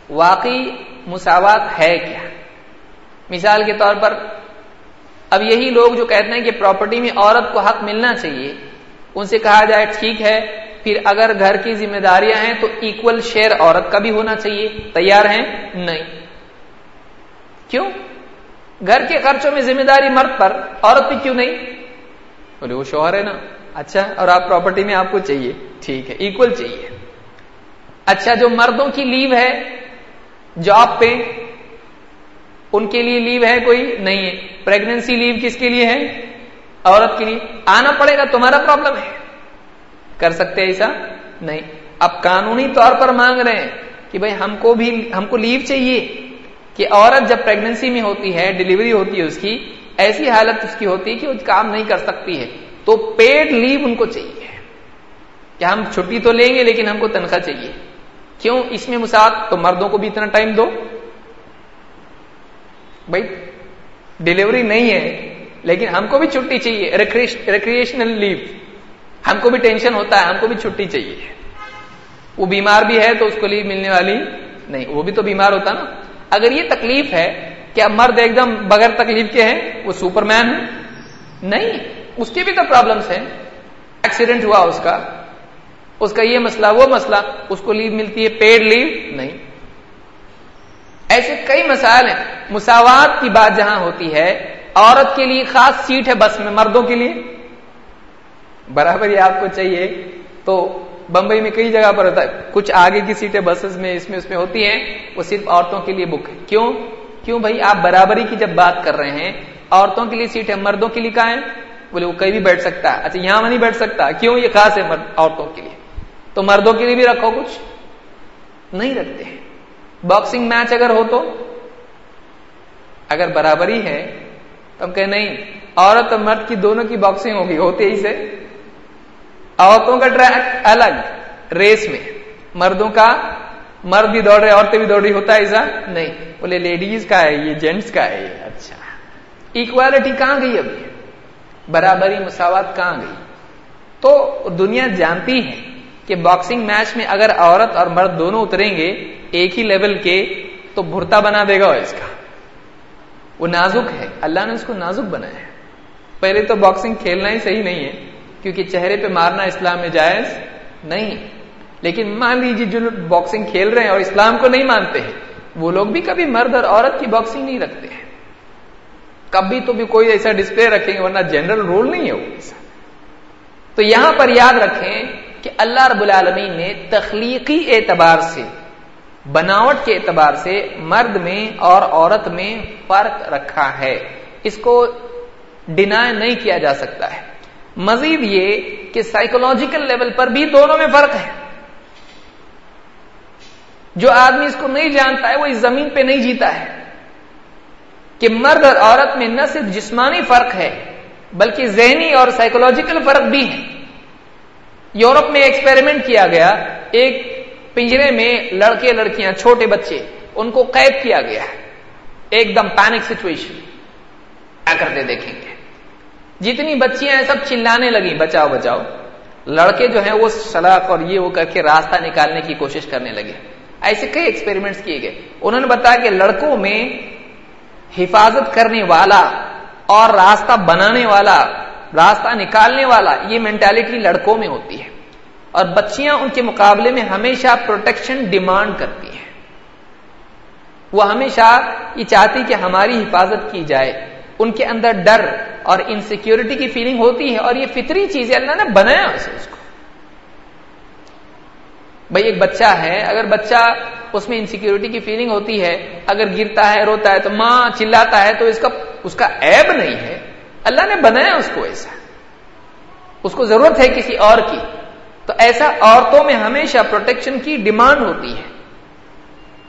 واقعی مساوات ہے کیا؟ مثال کے طور پر، اب یہی لوگ جو کہتے ہیں کہ پراپرٹی میں عورت کو حق ملنا چاہیے، ان سے کہا جائے ٹھیک ہے پھر اگر گھر کی ذمہ داریاں ہیں تو ایکول شیئر عورت کا بھی ہونا چاہیے۔ تیار ہیں؟ نہیں۔ کیوں؟ گھر کے خرچوں میں ذمہ داری مرد پر، عورت بھی کیوں نہیں؟ بولے، وہ شوہر ہے نا۔ اچھا اور آپ پراپرٹی میں آپ کو چاہیے۔ ٹھیک ہے ایکول چاہیے۔ اچھا جو مردوں کی لیو ہے جاب پہ، ان کے لیے لیو ہے کوئی؟ نہیں ہے۔ پریگنسی لیو کس کے لیے ہے؟ عورت کے لیے۔ آنا پڑے گا، تمہارا پرابلم ہے۔ کر سکتے ایسا؟ نہیں۔ اب قانونی طور پر مانگ رہے ہیں کہ بھائی ہم کو بھی، ہم کو لیو چاہیے کہ عورت جب پریگنسی میں ہوتی ہے ڈلیوری ہوتی ہے اس کی، ایسی حالت اس کی ہوتی ہے کہ وہ کام نہیں کر سکتی ہے۔ تو پیڈ لیو ان کو چاہیے۔ کہ ہم چھٹی تو لیں گے لیکن ہم کو تنخواہ چاہیے۔ کیوں؟ اس میں مساعد تو مردوں کو بھی اتنا ٹائم دو۔ بھائی ڈلیوری نہیں ہے، لیکن ہم کو بھی چھٹی چاہیے۔ ریکریشنل لیو ہم کو بھی ٹینشن ہوتا ہے، ہم کو بھی چھٹی چاہیے۔ وہ بیمار بھی ہے تو اس کو لیو ملنے والی نہیں، وہ بھی تو بیمار ہوتا نا۔ اگر یہ تکلیف ہے کیا مرد ایک دم بغیر تکلیف کے ہے وہ سپر مین ہے؟ نہیں، اس کی بھی تو پرابلمس ہیں۔ ایکسیڈنٹ ہوا اس کا۔ اس کا یہ مسئلہ، وہ مسئلہ، اس کو لیو ملتی ہے پیڈ لیو نہیں۔ ایسے کئی مسائل ہیں۔ مساوات کی بات جہاں ہوتی ہے، عورت کے لیے خاص سیٹ ہے بس میں، مردوں کے لیے۔ برابر یہ آپ کو چاہیے۔ تو بمبئی میں کئی جگہ پر ہوتا ہے۔ کچھ آگے کی سیٹیں بسز میں اس میں اس میں ہوتی ہیں۔ وہ صرف عورتوں کے لیے بک ہے۔ کیوں؟ کیوں بھائی؟ آپ برابری کی جب بات کر رہے ہیں، عورتوں کے لیے سیٹ ہے مردوں کے لیے کہاں ہے بولے وہ کہیں بھی بیٹھ سکتا ہے۔ اچھا یہاں نہیں بیٹھ سکتا۔ کیوں؟ یہ خاص ہے مرد، عورتوں کے لیے۔ تو مردوں کے لیے بھی رکھو کچھ؟ نہیں رکھتے۔ ہیں باکسنگ میچ اگر ہو تو؟ اگر برابری ہے، تو ہم کہ نہیں، عورت اور مرد کی دونوں کی باکسنگ ہوگی ہوتے ہی سے۔ عورتوں کا ٹریک الگ، ریس میں۔ مردوں کا مرد بھی دوڑ رہے، عورتیں بھی دوڑ رہی، ہوتا ہے ایسا؟ نہیں۔ بولے لیڈیز کا ہے، یہ جینٹس کا ہے، یہ اچھا۔ اکوالٹی کہاں گئی ابھی برابری، مساوات کہاں گئی؟ تو دنیا جانتی ہے کہ باکسنگ میچ میں اگر عورت اور مرد دونوں اتریں گے ایک ہی لیول کے، تو بھرتا بنا دے گا اس کا۔ وہ نازک ہے، اللہ نے اس کو نازک بنایا ہے۔ پہلے تو باکسنگ کھیلنا ہی صحیح نہیں ہے۔ کیونکہ چہرے پہ مارنا اسلام میں جائز نہیں۔ لیکن مان لیجیے جو لوگ باکسنگ کھیل رہے ہیں اور اسلام کو نہیں مانتے ہیں، وہ لوگ بھی کبھی مرد اور عورت کی باکسنگ نہیں رکھتے ہیں۔ کبھی تو بھی کوئی ایسا ڈسپلے رکھیں گے، ورنہ جنرل رول نہیں ہے وہ ایسا تو یہاں پر یاد رکھیں کہ اللہ رب العالمین نے تخلیقی اعتبار سے، بناوٹ کے اعتبار سے مرد میں اور عورت میں فرق رکھا ہے۔ اس کو ڈینائی نہیں کیا جا سکتا ہے۔ مزید یہ کہ سائیکولوجیکل لیول پر بھی دونوں میں فرق ہے۔ جو آدمی اس کو نہیں جانتا ہے، وہ اس زمین پہ نہیں جیتا ہے۔ کہ مرد اور عورت میں نہ صرف جسمانی فرق ہے، بلکہ ذہنی اور سائیکولوجیکل فرق بھی ہے۔ یورپ میں ایکسپیریمنٹ کیا گیا۔ ایک پنجرے میں لڑکے لڑکیاں، چھوٹے بچے، ان کو قید کیا گیا ایک دم پینک سچویشن کیا کرتے دیکھیں گے۔ جتنی بچیاں ہیں سب چلانے لگی بچاؤ بچاؤ۔ لڑکے جو ہیں وہ شلاق اور یہ وہ کر کے راستہ نکالنے کی کوشش کرنے لگے۔ ایسے کئی ایکسپیریمنٹس کیے گئے۔ انہوں نے بتایا کہ لڑکوں میں حفاظت کرنے والا اور راستہ بنانے والا، راستہ نکالنے والا، یہ مینٹالٹی لڑکوں میں ہوتی ہے۔ اور بچیاں ان کے مقابلے میں ہمیشہ پروٹیکشن ڈیمانڈ کرتی ہیں۔ وہ ہمیشہ یہ چاہتی کہ ہماری حفاظت کی جائے۔ ان کے اندر ڈر اور انسیکیورٹی کی فیلنگ ہوتی ہے اور یہ فطری چیز ہے اللہ نے بنایا اسے اس کو۔ بھائی ایک بچہ ہے، اگر بچہ اس میں انسیکیورٹی کی فیلنگ ہوتی ہے، اگر گرتا ہے، روتا ہے تو ماں چلاتا ہے تو اس کا اس کا عیب نہیں ہے۔ اللہ نے بنایا اس کو ایسا۔ اس کو ضرورت ہے کسی اور کی۔ تو ایسا عورتوں میں ہمیشہ پروٹیکشن کی ڈیمانڈ ہوتی ہے۔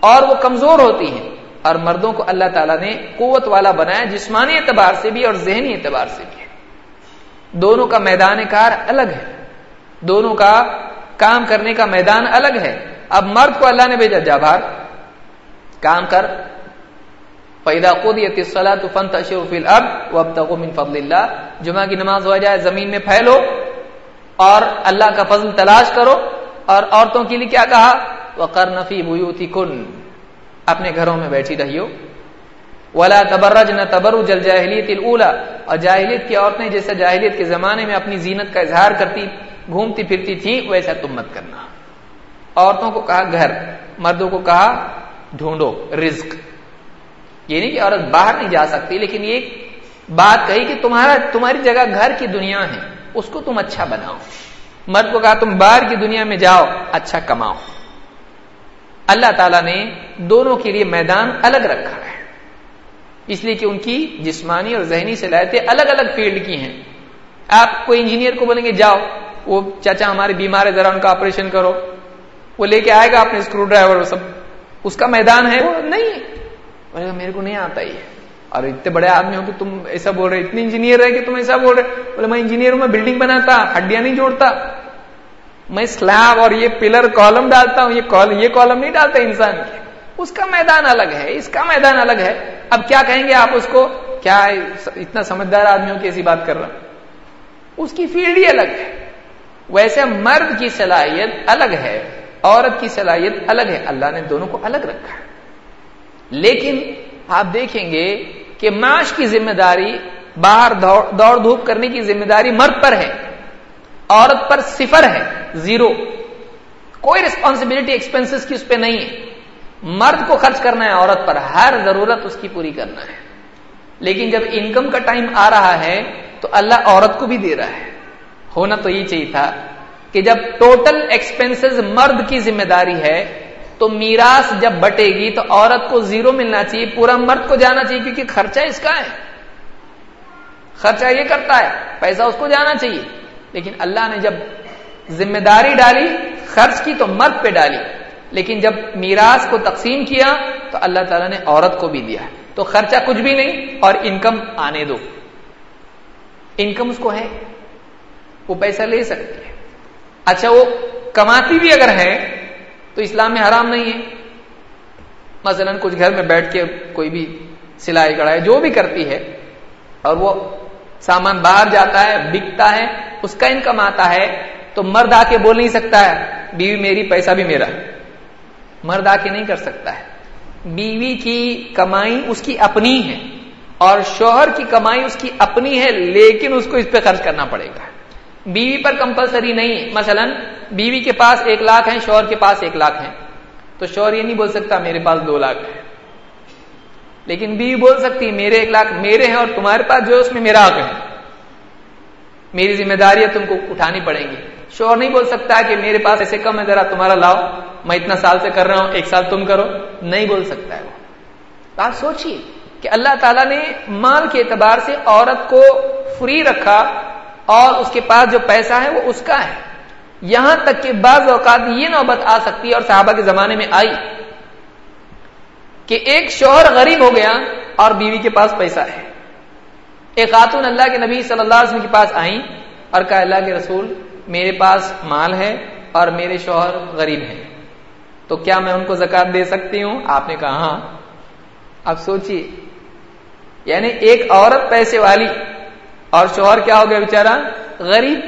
اور وہ کمزور ہوتی ہیں۔ اور مردوں کو اللہ تعالیٰ نے قوت والا بنایا، جسمانی اعتبار سے بھی اور ذہنی اعتبار سے بھی۔ دونوں کا میدان کار الگ ہے۔ دونوں کا کام کرنے کا میدان الگ ہے۔ اب مرد کو اللہ نے بھیجا جا بھار کام کر۔ پیدا خود یہ اب وہ اب تک فضل اللہ جمعہ کی نماز ہو جائے، زمین میں پھیلو اور اللہ کا فضل تلاش کرو۔ اور عورتوں کے لیے کیا کہا؟ وہ کرنفی بوتی کن اپنے گھروں میں بیٹھی رہیو۔ ولا تبرج نہ تبر جل جاہلیت اور جاہلیت کی عورتیں جیسے جاہلیت کے زمانے میں اپنی زینت کا اظہار کرتی، گھومتی پھرتی تھی، ویسا تم مت کرنا۔ عورتوں کو کہا گھر، مردوں کو کہا ڈھونڈو، رزق۔ یہ نہیں کہ عورت باہر نہیں جا سکتی، لیکن یہ بات کہی کہ تمہارا، تمہاری جگہ گھر کی دنیا ہے، اس کو تم اچھا بناؤ۔ مرد کو کہا تم باہر کی دنیا میں جاؤ اچھا کماؤ۔ اللہ تعالیٰ نے دونوں کے لیے میدان الگ رکھا ہے۔ اس لیے کہ ان کی جسمانی اور ذہنی صلاحیتیں الگ الگ فیلڈ کی ہیں۔ آپ کوئی انجینئر کو بولیں گے، جاؤ، وہ چاچا ہمارے بیمار ہے، ذرا ان کا آپریشن کرو۔ وہ لے کے آئے گا اپنے اسکرو ڈرائیور سب۔ اس کا میدان ہے، وہ نہیں۔ میرے کو نہیں آتا ہی اور اتنے بڑے آدمی ہو کہ تم ایسا بول رہے، اتنے انجینئر ہے کہ تم ایسا بول رہے۔ بولے، میں انجینئر ہوں، میں بلڈنگ بناتا، ہڈیاں نہیں جوڑتا۔ میں سلیب اور یہ پلر کالم ڈالتا ہوں، یہ یہ کالم نہیں ڈالتا انسان کے۔ اس کا میدان الگ ہے، اس کا میدان الگ ہے۔ اب کیا کہیں گے آپ اس کو؟ کیا اتنا سمجھدار آدمی ہو کہ ایسی بات کر رہا ہوں؟ اس کی فیلڈ ہی الگ ہے۔ ویسے مرد کی صلاحیت الگ ہے، عورت کی صلاحیت الگ ہے۔ اللہ نے دونوں کو الگ رکھا ہے۔ لیکن آپ دیکھیں گے کہ معاش کی ذمہ داری، باہر دوڑ دھوپ کرنے کی ذمہ داری مرد پر ہے۔ عورت پر صفر ہے، زیرو۔ کوئی ریسپانسبلٹی ایکسپینس کی اس پہ نہیں ہے۔ مرد کو خرچ کرنا ہے عورت پر، ہر ضرورت اس کی پوری کرنا ہے۔ لیکن جب انکم کا ٹائم آ رہا ہے، تو اللہ عورت کو بھی دے رہا ہے۔ ہونا تو یہ چاہیے تھا کہ جب ٹوٹل ایکسپینس مرد کی ذمہ داری ہے، تو میراث جب بٹے گی، تو عورت کو زیرو ملنا چاہیے، پورا مرد کو جانا چاہیے، کیونکہ خرچہ اس کا ہے۔ خرچہ یہ کرتا ہے، پیسہ اس کو جانا چاہیے۔ لیکن اللہ نے جب ذمہ داری ڈالی، خرچ کی تو مرد پہ ڈالی، لیکن جب میراث کو تقسیم کیا تو اللہ تعالیٰ نے عورت کو بھی دیا تو خرچہ کچھ بھی نہیں اور انکم آنے دو۔ انکم اس کو ہے، وہ پیسہ لے سکتی ہے۔ اچھا وہ کماتی بھی اگر ہے تو اسلام میں حرام نہیں ہے۔ مثلا کچھ گھر میں بیٹھ کے کوئی بھی سلائی کڑھائی جو بھی کرتی ہے اور وہ سامان باہر جاتا ہے، بکتا ہے، اس کا انکم آتا ہے، تو مرد آ کے بول نہیں سکتا ہے، بیوی میری پیسہ بھی میرا مرد آ کے نہیں کر سکتا ہے۔ بیوی کی کمائی اس کی اپنی ہے، اور شوہر کی کمائی اس کی اپنی ہے، لیکن اس کو اس پہ خرچ کرنا پڑے گا۔ بیوی پر کمپلسری نہیں ہے۔ مثلا، بیوی کے پاس ایک لاکھ ہے شوہر کے پاس ایک لاکھ ہے تو شوہر یہ نہیں بول سکتا، میرے پاس دو لاکھ ہے لیکن بیوی بول سکتی میرے ایک لاکھ میرے ہیں اور تمہارے پاس جو اس میں میرا حق ہے۔ میری ذمہ داری تم کو اٹھانی پڑے گی۔ شوہر نہیں بول سکتا کہ میرے پاس ایسے کم ہے، ذرا تمہارا لاؤ۔ میں اتنا سال سے کر رہا ہوں، ایک سال تم کرو۔ نہیں بول سکتا ہے وہ۔ آپ سوچیے کہ اللہ تعالیٰ نے مال کے اعتبار سے عورت کو فری رکھا اور اس کے پاس جو پیسہ ہے وہ اس کا ہے۔ یہاں تک کہ بعض اوقات یہ نوبت آ سکتی ہے اور صحابہ کے زمانے میں آئی۔ کہ ایک شوہر غریب ہو گیا اور بیوی کے پاس پیسہ ہے۔ ایک خاتون اللہ کے نبی صلی اللہ علیہ وسلم کے پاس آئیں اور کہا، اللہ کے رسول، میرے پاس مال ہے اور میرے شوہر غریب ہیں۔ تو کیا میں ان کو زکات دے سکتی ہوں؟ آپ نے کہا ہاں۔ اب سوچیے یعنی ایک عورت پیسے والی اور شوہر کیا ہو گیا بیچارا غریب۔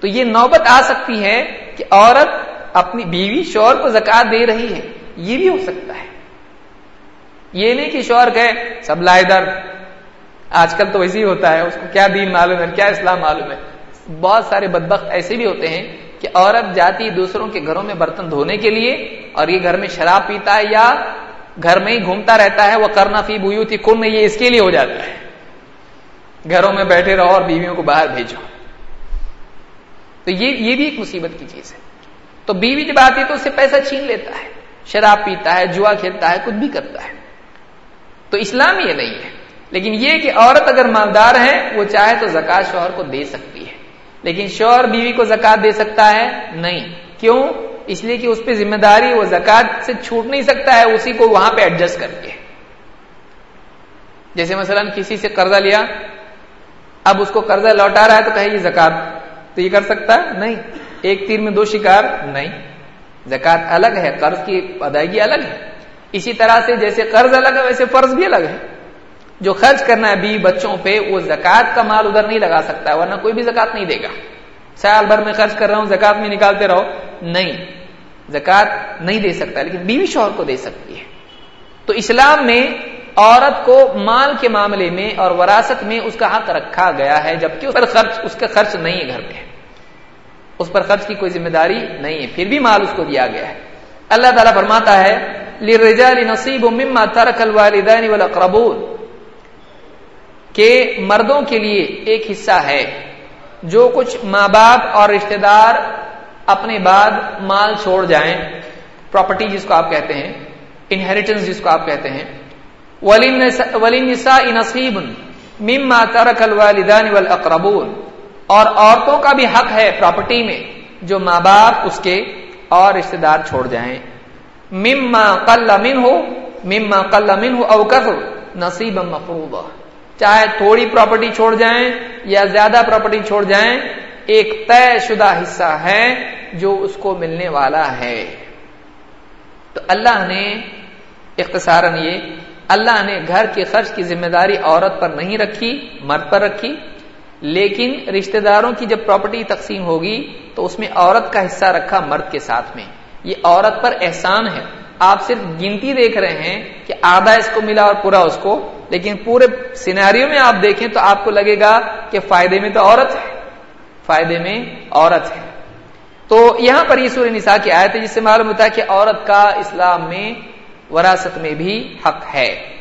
تو یہ نوبت آ سکتی ہے کہ عورت اپنی بیوی شوہر کو زکات دے رہی ہے۔ یہ بھی ہو سکتا ہے۔ یہ نہیں کہ شوہر گئے سب لائے در۔ آج کل تو ویسے ہی ہوتا ہے، اس کو کیا دین معلوم ہے، کیا اسلام معلوم ہے۔ بہت سارے بدبخت ایسے بھی ہوتے ہیں کہ عورت جاتی دوسروں کے گھروں میں برتن دھونے کے لیے اور یہ گھر میں شراب پیتا ہے یا گھر میں ہی گھومتا رہتا ہے، وہ کرنا فی بویو تھی کن یہ اس کے لیے ہو جاتا ہے۔ گھروں میں بیٹھے رہو اور بیویوں کو باہر بھیجو۔ تو یہ یہ بھی ایک مصیبت کی چیز ہے۔ تو بیوی جب آتی ہے تو اس سے پیسہ چھین لیتا ہے، شراب پیتا ہے، جوا کھیلتا ہے، کچھ بھی کرتا ہے۔ تو اسلام یہ نہیں ہے۔ لیکن یہ کہ عورت اگر مالدار ہے، وہ چاہے تو زکات شوہر کو دے سکتی ہے۔ لیکن شوہر بیوی کو زکات دے سکتا ہے؟ نہیں۔ کیوں؟ اس لیے کہ اس پہ ذمہ داری، وہ زکات سے چھوٹ نہیں سکتا ہے، اسی کو وہاں پہ ایڈجسٹ کر کے۔ جیسے مثلا کسی سے قرضہ لیا، اب اس کو قرضہ لوٹا رہا ہے تو کہے یہ زکات تو یہ کر سکتا ہے؟ نہیں۔ ایک تیر میں دو شکار؟ نہیں۔ زکات الگ ہے، قرض کی ادائیگی الگ ہے۔ اسی طرح سے جیسے قرض الگ ہے ویسے فرض بھی الگ ہے جو خرچ کرنا ہے بیوی بچوں پہ، وہ زکات کا مال ادھر نہیں لگا سکتا ہے ورنہ کوئی بھی زکات نہیں دے گا۔ سال بھر میں خرچ کر رہا ہوں زکات میں نکالتے رہو۔ نہیں زکات نہیں دے سکتا، لیکن بیوی شوہر کو دے سکتی ہے۔ تو اسلام میں عورت کو مال کے معاملے میں اور وراثت میں اس کا حق رکھا گیا ہے، جبکہ اس پر خرچ، اس کا خرچ نہیں ہے گھر پہ۔ اس پر خرچ کی کوئی ذمہ داری نہیں ہے، پھر بھی مال اس کو دیا گیا ہے۔ اللہ تعالیٰ فرماتا ہے نصیب مما ترک الوالدین والاقربون کہ مردوں کے لیے ایک حصہ ہے جو کچھ ماں باپ اور رشتہ دار اپنے بعد مال چھوڑ جائیں پراپرٹی جس کو آپ کہتے ہیں انہیریٹنس جس کو آپ کہتے ہیں. نصیب مما ترک الوالدان والاقربون اور عورتوں کا بھی حق ہے پراپرٹی میں جو ماں باپ اس کے اور رشتہ دار چھوڑ جائیں۔ مما قل من ہو مما قل من ہو اوکر نصیب مفروض چاہے تھوڑی پراپرٹی چھوڑ جائیں یا زیادہ پراپرٹی چھوڑ جائیں، ایک طے شدہ حصہ ہے جو اس کو ملنے والا ہے۔ تو اللہ نے، اختصاراً یہ، اللہ نے گھر کے خرچ کی ذمہ داری عورت پر نہیں رکھی، مرد پر رکھی، لیکن رشتہ داروں کی جب پراپرٹی تقسیم ہوگی، تو اس میں عورت کا حصہ رکھا مرد کے ساتھ میں۔ یہ عورت پر احسان ہے۔ آپ صرف گنتی دیکھ رہے ہیں کہ آدھا اس کو ملا اور پورا اس کو، لیکن پورے سیناریوں میں آپ دیکھیں تو آپ کو لگے گا کہ فائدے میں تو عورت ہے۔ فائدے میں عورت ہے۔ تو یہاں پر یہ سورہ نساء کی آیت ہے، جس سے معلوم ہوتا ہے کہ عورت کا اسلام میں وراثت میں بھی حق ہے۔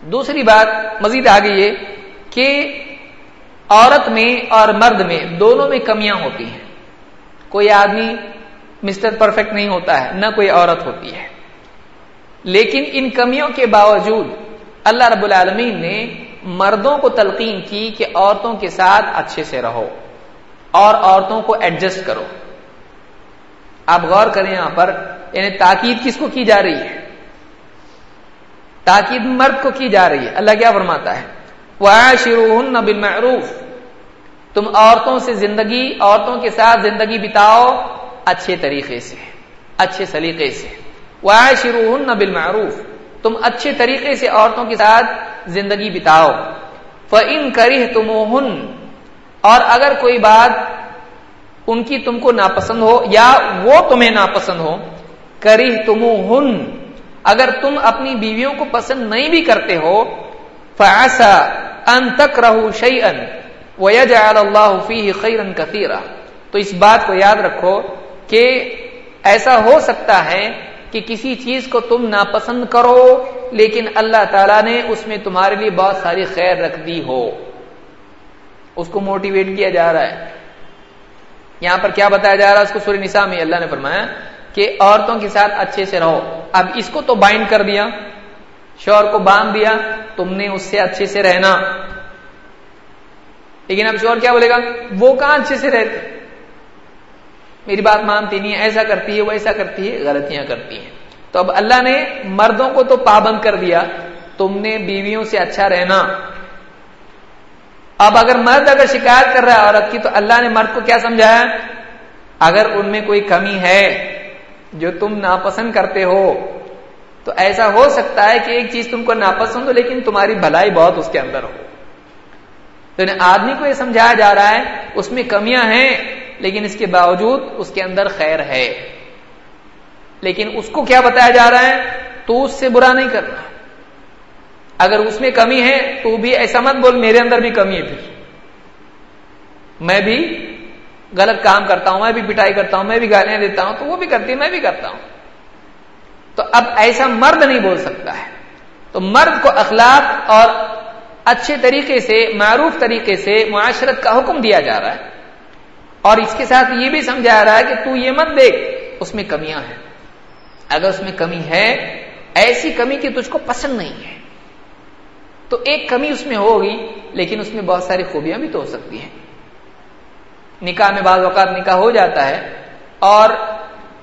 دوسری بات مزید آگے یہ کہ عورت میں اور مرد میں دونوں میں کمیاں ہوتی ہیں۔ کوئی آدمی مسٹر پرفیکٹ نہیں ہوتا ہے، نہ کوئی عورت ہوتی ہے۔ لیکن ان کمیوں کے باوجود اللہ رب العالمین نے مردوں کو تلقین کی کہ عورتوں کے ساتھ اچھے سے رہو اور عورتوں کو ایڈجسٹ کرو۔ آپ غور کریں یہاں پر یعنی تاکید کس کو کی جا رہی ہے؟ تاکید مرد کو کی جا رہی ہے۔ اللہ کیا فرماتا ہے؟ بالمعروف۔ تم عورتوں سے زندگی، عورتوں کے ساتھ زندگی بتاؤ اچھے طریقے سے اچھے سلیقے سے واشروہن بالمعروف، تم اچھے طریقے سے عورتوں کے ساتھ زندگی بتاؤ۔ فَإِن كَرِهْتُمُوهُنْ، اور اگر کوئی بات ان کی تم کو ناپسند ہو یا وہ تمہیں ناپسند ہو کری اگر تم اپنی بیویوں کو پسند نہیں بھی کرتے ہو فیصا ان تک رہو شعی ان اللہ فی خیرن کثیرا تو اس بات کو یاد رکھو کہ ایسا ہو سکتا ہے کہ کسی چیز کو تم ناپسند کرو، لیکن اللہ تعالیٰ نے اس میں تمہارے لیے بہت ساری خیر رکھ دی ہو۔ اس کو موٹیویٹ کیا جا رہا ہے۔ یہاں پر کیا بتایا جا رہا ہے؟ اس کو سوری نساء میں اللہ نے فرمایا کہ عورتوں کے ساتھ اچھے سے رہو۔ اب اس کو تو بائنڈ کر دیا شور کو باندھ دیا، تم نے اس سے اچھے سے رہنا۔ لیکن اب شور کیا بولے گا؟ وہ کہاں اچھے سے رہتے؟ میری بات مانتی نہیں ہے، ایسا کرتی ہے، ویسا کرتی ہے، غلطیاں کرتی ہیں۔ تو اب اللہ نے مردوں کو تو پابند کر دیا، تم نے بیویوں سے اچھا رہنا۔ اب اگر مرد اگر شکایت کر رہا ہے عورت کی، تو اللہ نے مرد کو کیا سمجھایا اگر ان میں کوئی کمی ہے جو تم ناپسند کرتے ہو، تو ایسا ہو سکتا ہے کہ ایک چیز تم کو ناپسند ہو، لیکن تمہاری بھلائی بہت اس کے اندر ہو۔ تو آدمی کو یہ سمجھایا جا رہا ہے، اس میں کمیاں ہیں۔ لیکن اس کے باوجود اس کے اندر خیر ہے۔ لیکن اس کو کیا بتایا جا رہا ہے؟ تو اس سے برا نہیں کرنا۔ اگر اس میں کمی ہے، تو بھی ایسا مت بول، میرے اندر بھی کمی ہے پھر۔ میں بھی غلط کام کرتا ہوں، میں بھی پٹائی کرتا ہوں، میں بھی گالیاں دیتا ہوں، تو وہ بھی کرتی میں بھی کرتا ہوں۔ تو اب ایسا مرد نہیں بول سکتا ہے۔ تو مرد کو اخلاق اور اچھے طریقے سے، معروف طریقے سے معاشرت کا حکم دیا جا رہا ہے۔ اور اس کے ساتھ یہ بھی سمجھا رہا ہے کہ تو یہ مت دیکھ، اس میں کمیاں ہیں۔ اگر اس میں کمی ہے، ایسی کمی کہ تجھ کو پسند نہیں ہے۔ تو ایک کمی اس میں ہوگی، لیکن اس میں بہت ساری خوبیاں بھی تو ہو سکتی ہیں۔ نکاح میں بعض اوقات نکاح ہو جاتا ہے اور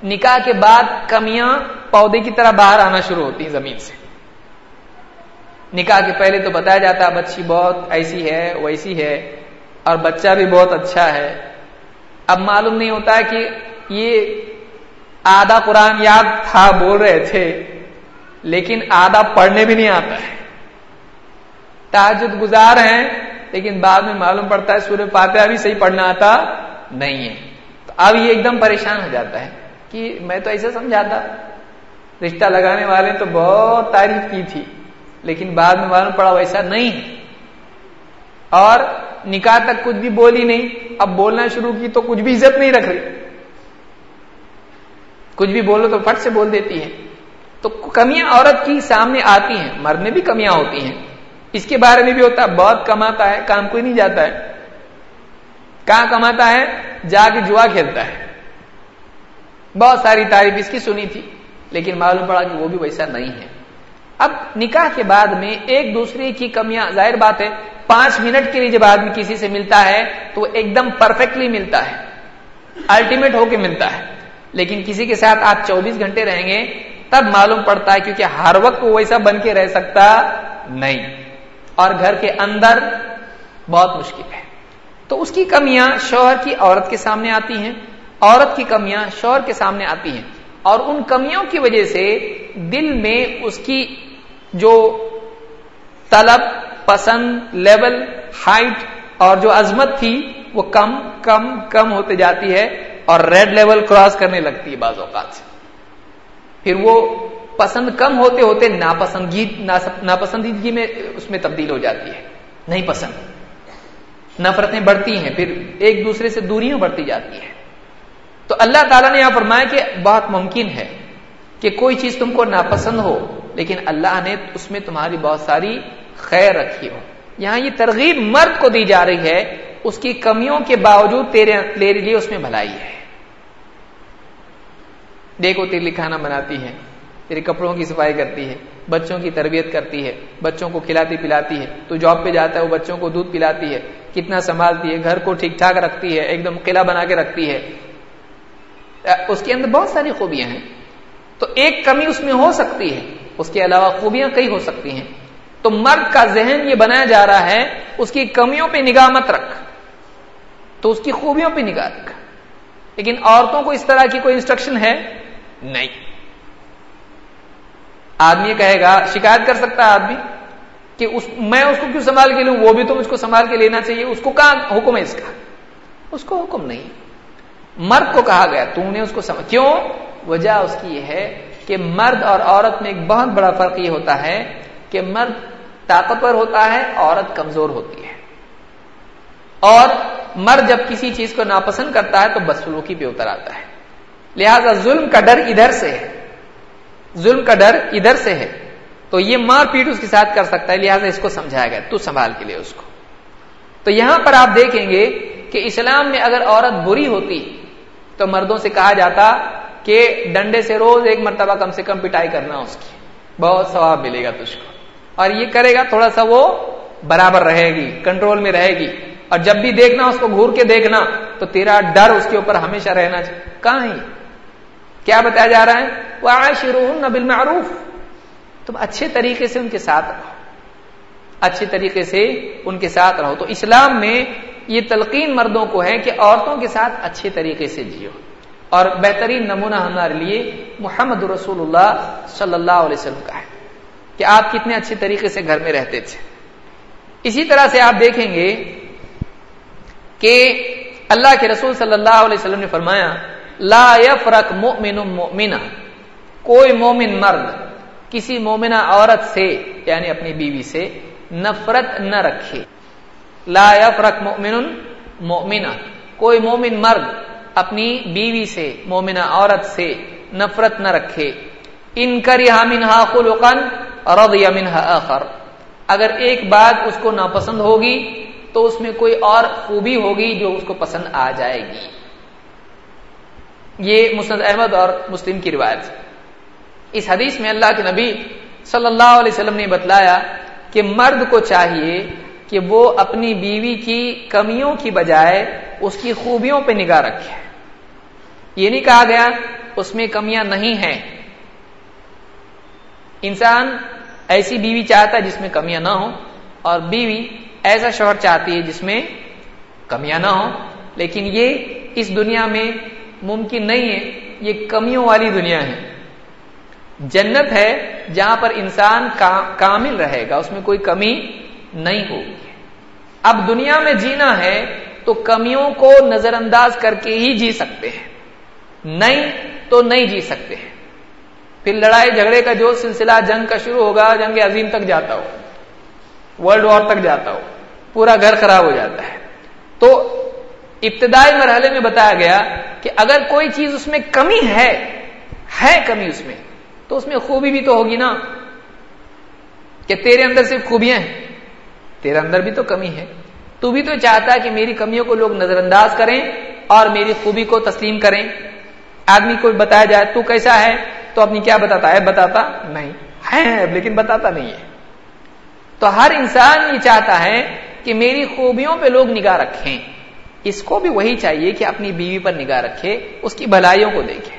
نکاح کے بعد کمیاں پودے کی طرح باہر آنا شروع ہوتی ہیں زمین سے۔ نکاح کے پہلے تو بتایا جاتا ہے، بچی بہت ایسی ہے، ویسی ہے، اور بچہ بھی بہت اچھا ہے۔ اب معلوم نہیں ہوتا کہ یہ آدھا قرآن یاد تھا بول رہے تھے، لیکن آدھا پڑھنے بھی نہیں آتا ہے۔ تاجد گزار ہیں، لیکن بعد میں معلوم پڑتا ہے سورہ فاتحہ بھی صحیح پڑھنا آتا نہیں ہے۔ تو اب یہ ایک دم پریشان ہو جاتا ہے کہ میں تو ایسا سمجھاتا۔ رشتہ لگانے والے تو بہت تعریف کی تھی، لیکن بعد میں معلوم پڑا ویسا نہیں اور نکاح تک کچھ بھی بولی نہیں۔ اب بولنا شروع کی تو کچھ بھی عزت نہیں رکھ رہی۔ کچھ بھی بولو تو فٹ سے بول دیتی ہے تو کمیاں عورت کی سامنے آتی ہیں۔ مرد میں بھی کمیاں ہوتی ہیں۔ اس کے بارے میں بھی ہوتا ہے۔ بہت کماتا ہے، کام کوئی نہیں جاتا ہے۔ کہاں کماتا ہے؟ جا کے جوا کھیلتا ہے۔ بہت ساری تعریف اس کی سنی تھی، لیکن معلوم پڑا کہ وہ بھی ویسا نہیں ہے۔ اب نکاح کے بعد میں ایک دوسرے کی کمیاں، ظاہر بات ہے پانچ منٹ کے لیے جب آدمی کسی سے ملتا ہے تو وہ ایک دم پرفیکٹلی ملتا ہے الٹیمیٹ ہو کے ملتا ہے۔ لیکن کسی کے ساتھ آپ چوبیس گھنٹے رہیں گے، تب معلوم پڑتا ہے کیونکہ ہر وقت وہ ویسا بن کے رہ سکتا نہیں۔ اور گھر کے اندر بہت مشکل ہے۔ تو اس کی کمیاں شوہر کی عورت کے سامنے آتی ہیں، عورت کی کمیاں شوہر کے سامنے آتی ہیں۔ اور ان کمیوں کی وجہ سے دل میں اس کی جو طلب پسند لیول، ہائٹ اور جو عظمت تھی وہ کم کم کم ہوتے جاتی ہے اور ریڈ لیول کراس کرنے لگتی ہے بعض اوقات سے۔ پھر وہ پسند کم ہوتے ہوتے ناپسندگی ناپسندیدگی میں اس میں تبدیل ہو جاتی ہے۔ نہیں پسند۔ نفرتیں بڑھتی ہیں، پھر ایک دوسرے سے دوریاں بڑھتی جاتی ہیں۔ تو اللہ تعالیٰ نے یہاں فرمایا کہ بہت ممکن ہے کہ کوئی چیز تم کو ناپسند ہو، لیکن اللہ نے اس میں تمہاری بہت ساری خیر رکھی ہو یہاں یہ ترغیب مرد کو دی جا رہی ہے، اس کی کمیوں کے باوجود تیرے تیرے لیے اس میں بھلائی ہے۔ دیکھو تیرے لیے کھانا بناتی ہے تیرے کپڑوں کی صفائی کرتی ہے بچوں کی تربیت کرتی ہے بچوں کو کھلاتی پلاتی ہے تو جاب پہ جاتا ہے، وہ بچوں کو دودھ پلاتی ہے، کتنا سنبھالتی ہے، گھر کو ٹھیک ٹھاک رکھتی ہے، ایک دم قلعہ بنا کے رکھتی ہے۔ اس کے اندر بہت ساری خوبیاں ہیں۔ تو ایک کمی اس میں ہو سکتی ہے، اس کے علاوہ خوبیاں کئی ہو سکتی ہیں۔ تو مرد کا ذہن یہ بنایا جا رہا ہے، اس کی کمیوں پہ نگاہ مت رکھ۔ تو اس کی خوبیوں پہ نگاہ رکھ۔ لیکن عورتوں کو اس طرح کی کوئی انسٹرکشن ہے؟ نہیں۔ آدمی کہے گا، شکایت کر سکتا ہے آدمی کہ اس، میں اس کو کیوں سنبھال کے لوں؟ وہ بھی تو مجھ کو سنبھال کے لینا چاہیے۔ اس کو کہاں حکم ہے اس کا؟ اس کو حکم نہیں۔ مرد کو کہا گیا، تم نے اس کو سمجھ کیوں؟ وجہ اس کی یہ ہے کہ مرد اور عورت میں ایک بہت بڑا فرق یہ ہوتا ہے کہ مرد طاقتور ہوتا ہے، عورت کمزور ہوتی ہے۔ اور مرد جب کسی چیز کو ناپسند کرتا ہے تو بدسلوکی پہ اتر آتا ہے۔ لہذا ظلم کا ڈر ادھر سے ہے۔ ظلم کا ڈر ادھر سے ہے۔ تو یہ مار پیٹ اس کے ساتھ کر سکتا ہے، لہذا اس کو سمجھایا گیا۔ تو سنبھال کے لیے اس کو۔ تو یہاں پر آپ دیکھیں گے کہ اسلام میں اگر عورت بری ہوتی تو مردوں سے کہا جاتا کہ ڈنڈے سے روز ایک مرتبہ کم سے کم پٹائی کرنا اس کی۔ بہت ثواب ملے گا تجھ کو۔ اور یہ کرے گا، تھوڑا سا وہ برابر رہے گی کنٹرول میں رہے گی۔ اور جب بھی دیکھنا، اس کو گور کے دیکھنا، تو تیرا ڈر اس کے اوپر ہمیشہ رہنا چاہیے۔ کہاں ہی کیا بتایا جا رہا ہے؟ وہ آشرو نبل معروف تم اچھے طریقے سے ان کے ساتھ رہو۔ اچھے طریقے سے ان کے ساتھ رہو۔ تو اسلام میں یہ تلقین مردوں کو ہے کہ عورتوں کے ساتھ اچھے طریقے سے جیو۔ اور بہترین نمونہ ہمارے لیے محمد رسول اللہ صلی اللہ علیہ وسلم کا ہے۔ کہ آپ کتنے اچھے طریقے سے گھر میں رہتے تھے۔ اسی طرح سے آپ دیکھیں گے کہ اللہ کے رسول صلی اللہ علیہ وسلم نے فرمایا، لا یفرق مؤمن مؤمنہ، کوئی مومن مرد کسی مومنہ عورت سے یعنی اپنی بیوی سے نفرت نہ رکھے۔ لا یفرق مؤمن مؤمنہ، کوئی مومن مرد اپنی بیوی سے، مومنہ عورت سے نفرت نہ رکھے۔ ان کرا منہا خلقن رضی منہا آخر۔ اگر ایک بات اس کو ناپسند ہوگی، تو اس میں کوئی اور خوبی ہوگی جو اس کو پسند آ جائے گی۔ یہ مسند احمد اور مسلم کی روایت اس حدیث میں اللہ کے نبی صلی اللہ علیہ وسلم نے بتلایا کہ مرد کو چاہیے کہ وہ اپنی بیوی کی کمیوں کی بجائے اس کی خوبیوں پہ نگاہ رکھے۔ یہ نہیں کہا گیا، اس میں کمیاں نہیں ہیں۔ انسان ایسی بیوی چاہتا ہے جس میں کمیاں نہ ہوں اور بیوی ایسا شوہر چاہتی ہے جس میں کمیاں نہ ہوں، لیکن یہ اس دنیا میں ممکن نہیں ہے، یہ کمیوں والی دنیا ہے۔ جنت ہے جہاں پر انسان کامل رہے گا، اس میں کوئی کمی نہیں ہوگی۔ اب دنیا میں جینا ہے تو کمیوں کو نظر انداز کر کے ہی جی سکتے ہیں۔ نہیں تو نہیں جی سکتے ہیں۔ پھر لڑائی جھگڑے کا جو سلسلہ جنگ کا شروع ہوگا، جنگ عظیم تک جاتا ہو۔ ورلڈ وار تک جاتا ہو۔ پورا گھر خراب ہو جاتا ہے۔ تو ابتدائی مرحلے میں بتایا گیا کہ اگر کوئی چیز اس میں کمی ہے ہے کمی اس میں، تو اس میں خوبی بھی تو ہوگی نا۔ کہ تیرے اندر صرف خوبیاں ہیں، تیرے اندر بھی تو کمی ہے۔ تو بھی تو چاہتا ہے کہ میری کمیوں کو لوگ نظر انداز کریں اور میری خوبی کو تسلیم کریں۔ آدمی کو بتایا جائے، تو کیسا ہے؟ تو اپنی کیا بتاتا؟ ہے بتاتا؟ نہیں۔ ہے لیکن بتاتا نہیں ہے۔ تو ہر انسان یہ چاہتا ہے کہ میری خوبیوں پہ لوگ نگاہ رکھیں۔ اس کو بھی وہی چاہیے کہ اپنی بیوی پر نگاہ رکھے، اس کی بھلائیوں کو دیکھے۔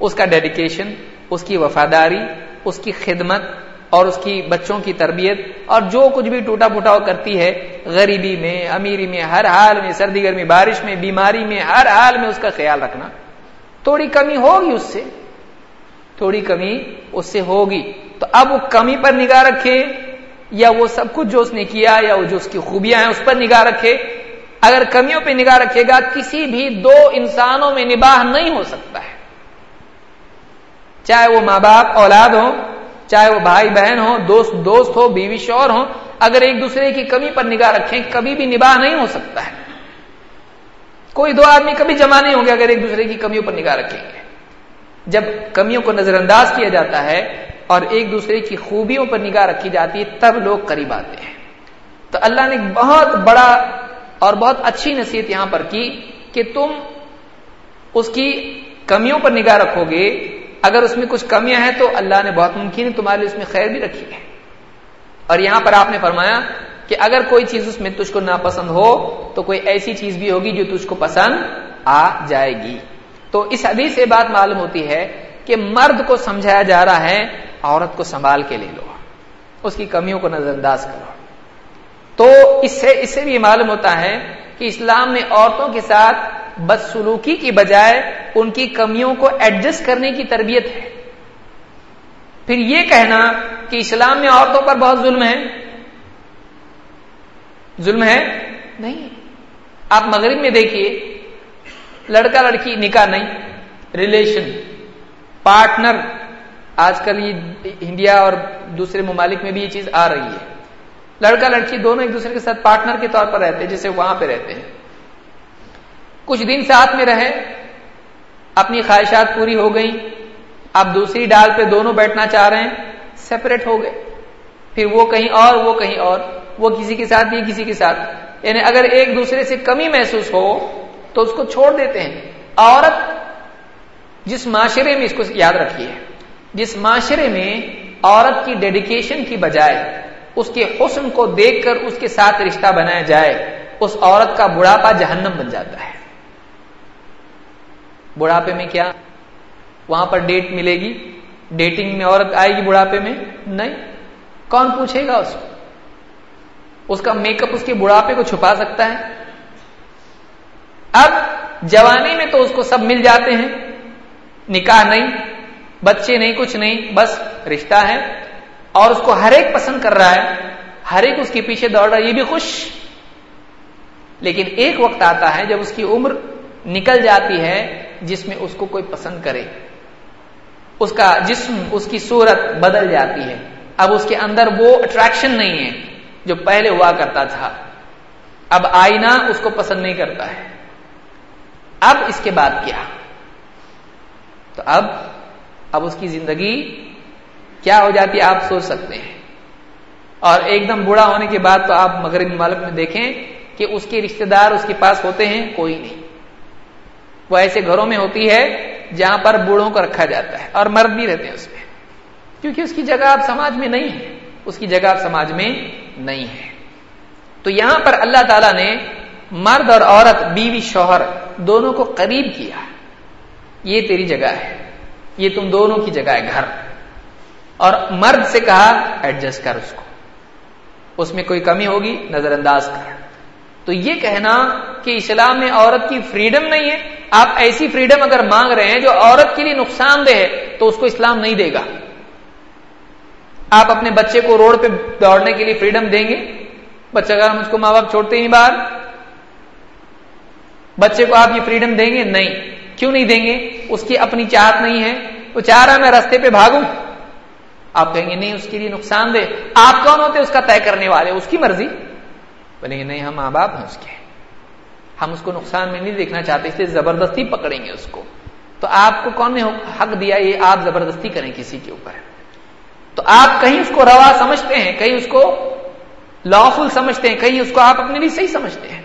اس کا ڈیڈیکیشن اس کی وفاداری، اس کی خدمت اور اس کی بچوں کی تربیت اور جو کچھ بھی ٹوٹا پھوٹا کرتی ہے، غریبی میں، امیری میں، ہر حال میں، سردی گرمی، بارش میں، بیماری میں، ہر حال میں اس کا خیال رکھنا۔ تھوڑی کمی ہوگی اس سے۔ تھوڑی کمی اس سے ہوگی۔ تو اب وہ کمی پر نگاہ رکھے یا وہ سب کچھ جو اس نے کیا یا وہ جو اس کی خوبیاں ہیں اس پر نگاہ رکھے۔ اگر کمیوں پہ نگاہ رکھے گا، کسی بھی دو انسانوں میں نباہ نہیں ہو سکتا ہے۔ چاہے وہ ماں باپ، اولاد ہو چاہے وہ بھائی بہن ہو دوست دوست ہو، بیوی شور ہو اگر ایک دوسرے کی کمی پر نگاہ رکھیں، کبھی بھی نباہ نہیں ہو سکتا ہے۔ کوئی دو آدمی کبھی جمع نہیں ہوں گے اگر ایک دوسرے کی کمیوں پر نگاہ رکھیں گے۔ جب کمیوں کو نظر انداز کیا جاتا ہے اور ایک دوسرے کی خوبیوں پر نگاہ رکھی جاتی ہے، تب لوگ قریب آتے ہیں۔ تو اللہ نے بہت بڑا اور بہت اچھی نصیحت یہاں پر کی کہ تم اس کی کمیوں پر نگاہ رکھو گے۔ اگر اس میں کچھ کمیاں ہیں تو اللہ نے بہت ممکن ہے تمہارے لیے اس میں خیر بھی رکھی ہے۔ اور یہاں پر آپ نے فرمایا کہ اگر کوئی چیز اس میں تجھ کو ناپسند ہو تو کوئی ایسی چیز بھی ہوگی جو تجھ کو پسند آ جائے گی۔ تو اس حدیث سے بات معلوم ہوتی ہے کہ مرد کو سمجھایا جا رہا ہے عورت کو سنبھال کے لے لو۔ اس کی کمیوں کو نظر انداز کرو۔ تو اس سے اس سے بھی معلوم ہوتا ہے کہ اسلام میں عورتوں کے ساتھ بدسلوکی کی بجائے ان کی کمیوں کو ایڈجسٹ کرنے کی تربیت ہے۔ پھر یہ کہنا کہ اسلام میں عورتوں پر بہت ظلم ہے۔ ظلم ہے؟ نہیں۔ آپ مغرب میں دیکھیے۔ لڑکا لڑکی نکاح نہیں ریلیشن پارٹنر آج کل یہ انڈیا اور دوسرے ممالک میں بھی یہ چیز آ رہی ہے۔ لڑکا لڑکی دونوں ایک دوسرے کے ساتھ پارٹنر کے طور پر رہتے ہیں، جیسے وہاں پہ رہتے ہیں۔ کچھ دن ساتھ میں رہے، اپنی خواہشات پوری ہو گئی اب دوسری ڈال پہ دونوں بیٹھنا چاہ رہے ہیں سیپریٹ ہو گئے۔ پھر وہ کہیں اور، وہ کہیں اور، وہ کسی کے ساتھ یہ کسی کے ساتھ۔ یعنی اگر ایک دوسرے سے کمی محسوس ہو تو اس کو چھوڑ دیتے ہیں۔ عورت جس معاشرے میں اس کو یاد رکھیے، جس معاشرے میں عورت کی ڈیڈیکیشن کی بجائے اس کے حسن کو دیکھ کر اس کے ساتھ رشتہ بنایا جائے، اس عورت کا بڑھاپا جہنم بن جاتا ہے۔ بڑھاپے میں کیا؟ وہاں پر ڈیٹ ملے گی۔ ڈیٹنگ میں عورت آئے گی بڑھاپے میں؟ نہیں۔ کون پوچھے گا اس کو؟ اس کا میک اپ اس کے بڑھاپے کو چھپا سکتا ہے۔ اب جوانی میں تو اس کو سب مل جاتے ہیں۔ نکاح نہیں، بچے نہیں، کچھ نہیں، بس رشتہ ہے۔ اور اس کو ہر ایک پسند کر رہا ہے۔ ہر ایک اس کے پیچھے دوڑ رہا ہے، یہ بھی خوش۔ لیکن ایک وقت آتا ہے جب اس کی عمر نکل جاتی ہے جس میں اس کو کوئی پسند کرے۔ اس کا جسم، اس کی صورت بدل جاتی ہے۔ اب اس کے اندر وہ اٹریکشن نہیں ہے جو پہلے ہوا کرتا تھا۔ اب آئینہ اس کو پسند نہیں کرتا ہے۔ اب اس کے بعد کیا؟ تو اب اب اس کی زندگی کیا ہو جاتی ہے؟ آپ سوچ سکتے ہیں۔ اور ایک دم بوڑھا ہونے کے بعد تو آپ مغربی ملک میں دیکھیں کہ اس کے رشتے دار اس کے پاس ہوتے ہیں، کوئی نہیں۔ وہ ایسے گھروں میں ہوتی ہے جہاں پر بوڑھوں کو رکھا جاتا ہے اور مرد بھی رہتے ہیں اس میں۔ کیونکہ اس کی جگہ آپ سماج میں نہیں ہے اس کی جگہ آپ سماج میں نہیں ہے تو یہاں پر اللہ تعالی نے مرد اور عورت، بیوی، شوہر، دونوں کو قریب کیا یہ تیری جگہ ہے۔ یہ تم دونوں کی جگہ ہے، گھر۔ اور مرد سے کہا ایڈجسٹ کر اس کو۔ اس میں کوئی کمی ہوگی؟ نظر انداز کر۔ تو یہ کہنا کہ اسلام میں عورت کی فریڈم نہیں ہے۔ آپ ایسی فریڈم اگر مانگ رہے ہیں جو عورت کے لیے نقصان دہ ہے، تو اس کو اسلام نہیں دے گا۔ آپ اپنے بچے کو روڈ پہ دوڑنے کے لیے فریڈم دیں گے؟ بچہ اگر مجھ کو ماں باپ چھوڑتے ہی باہر۔ بچے کو آپ یہ فریڈم دیں گے؟ نہیں. کیوں نہیں دیں گے؟ اس کی اپنی چاہت نہیں ہے. وہ چاہ رہا میں رستے پہ بھاگوں. آپ کہیں گے نہیں، اس کے لیے نقصان دے آپ کون ہوتے اس کا طے کرنے والے؟ اس کی مرضی. بولیں گے نہیں، ہم ماں باپ ہیں اس کے. ہم اس کو نقصان میں نہیں دیکھنا چاہتے، اس لیے زبردستی پکڑیں گے اس کو. تو آپ کو کون نے حق دیا یہ آپ زبردستی کریں کسی کے اوپر؟ تو آپ کہیں اس کو روا سمجھتے ہیں، کہیں اس کو لافل سمجھتے ہیں، کہیں اس کو آپ اپنے لیے صحیح سمجھتے ہیں.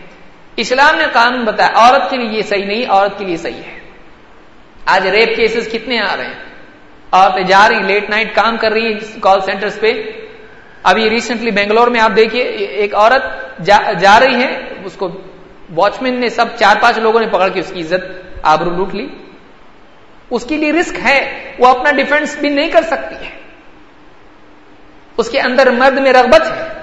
اسلام نے قانون بتایا عورت کے لیے یہ صحیح نہیں عورت کے لیے صحیح ہے۔ آج ریپ کیسز کتنے آ رہے ہیں؟ عورتیں جا رہی لیٹ نائٹ کام کر رہی ہیں کال سینٹرز پہ۔ ابھی ریسنٹلی بنگلور میں آپ دیکھیے ایک عورت جا, جا رہی ہے اس کو واچ مین نے سب چار پانچ لوگوں نے پکڑ کے اس کی عزت آبرو لوٹ لی۔ اس کے لیے رسک ہے وہ اپنا ڈیفینس بھی نہیں کر سکتی ہے۔ اس کے اندر مرد میں رغبت ہے۔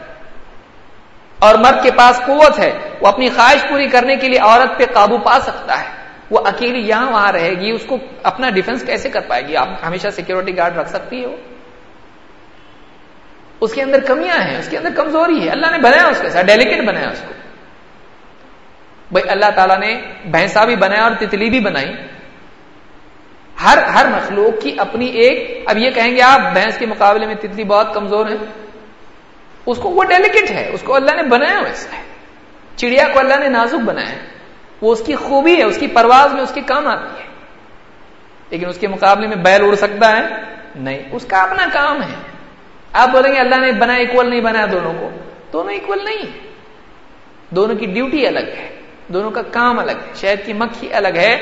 اور مرد کے پاس قوت ہے، وہ اپنی خواہش پوری کرنے کے لیے عورت پہ قابو پا سکتا ہے۔ وہ اکیلی یہاں وہاں رہے گی، اس کو اپنا ڈیفنس کیسے کر پائے گی؟ آپ ہمیشہ سیکورٹی گارڈ رکھ سکتی ہے وہ اس کے اندر کمیاں ہیں، اس کے اندر کمزوری ہے۔ اللہ نے بنایا اس کے ساتھ ڈیلیکیٹ بنایا اس کو۔ بھائی، اللہ تعالیٰ نے بھینسا بھی بنایا اور تتلی بھی بنائی۔ ہر ہر مخلوق کی اپنی ایک، اب یہ کہیں گے آپ بھینس کے مقابلے میں تتلی بہت کمزور ہے اس کو وہ ڈیلیکیٹ ہے. اس کو اللہ نے بنایا ویسا ہے چڑیا کو اللہ نے نازک بنایا ہے. وہ اس کی خوبی ہے، اس کی پرواز میں اس کے کام آتی ہے. لیکن اس کے مقابلے میں بیل اڑ سکتا ہے؟ نہیں. اس کا اپنا کام ہے. آپ بولیں گے اللہ نے بنا اکول نہیں بنایا دونوں کو. دونوں اکول نہیں. دونوں کی ڈیوٹی الگ ہے. دونوں کا کام الگ ہے. شہد کی مکھی الگ ہے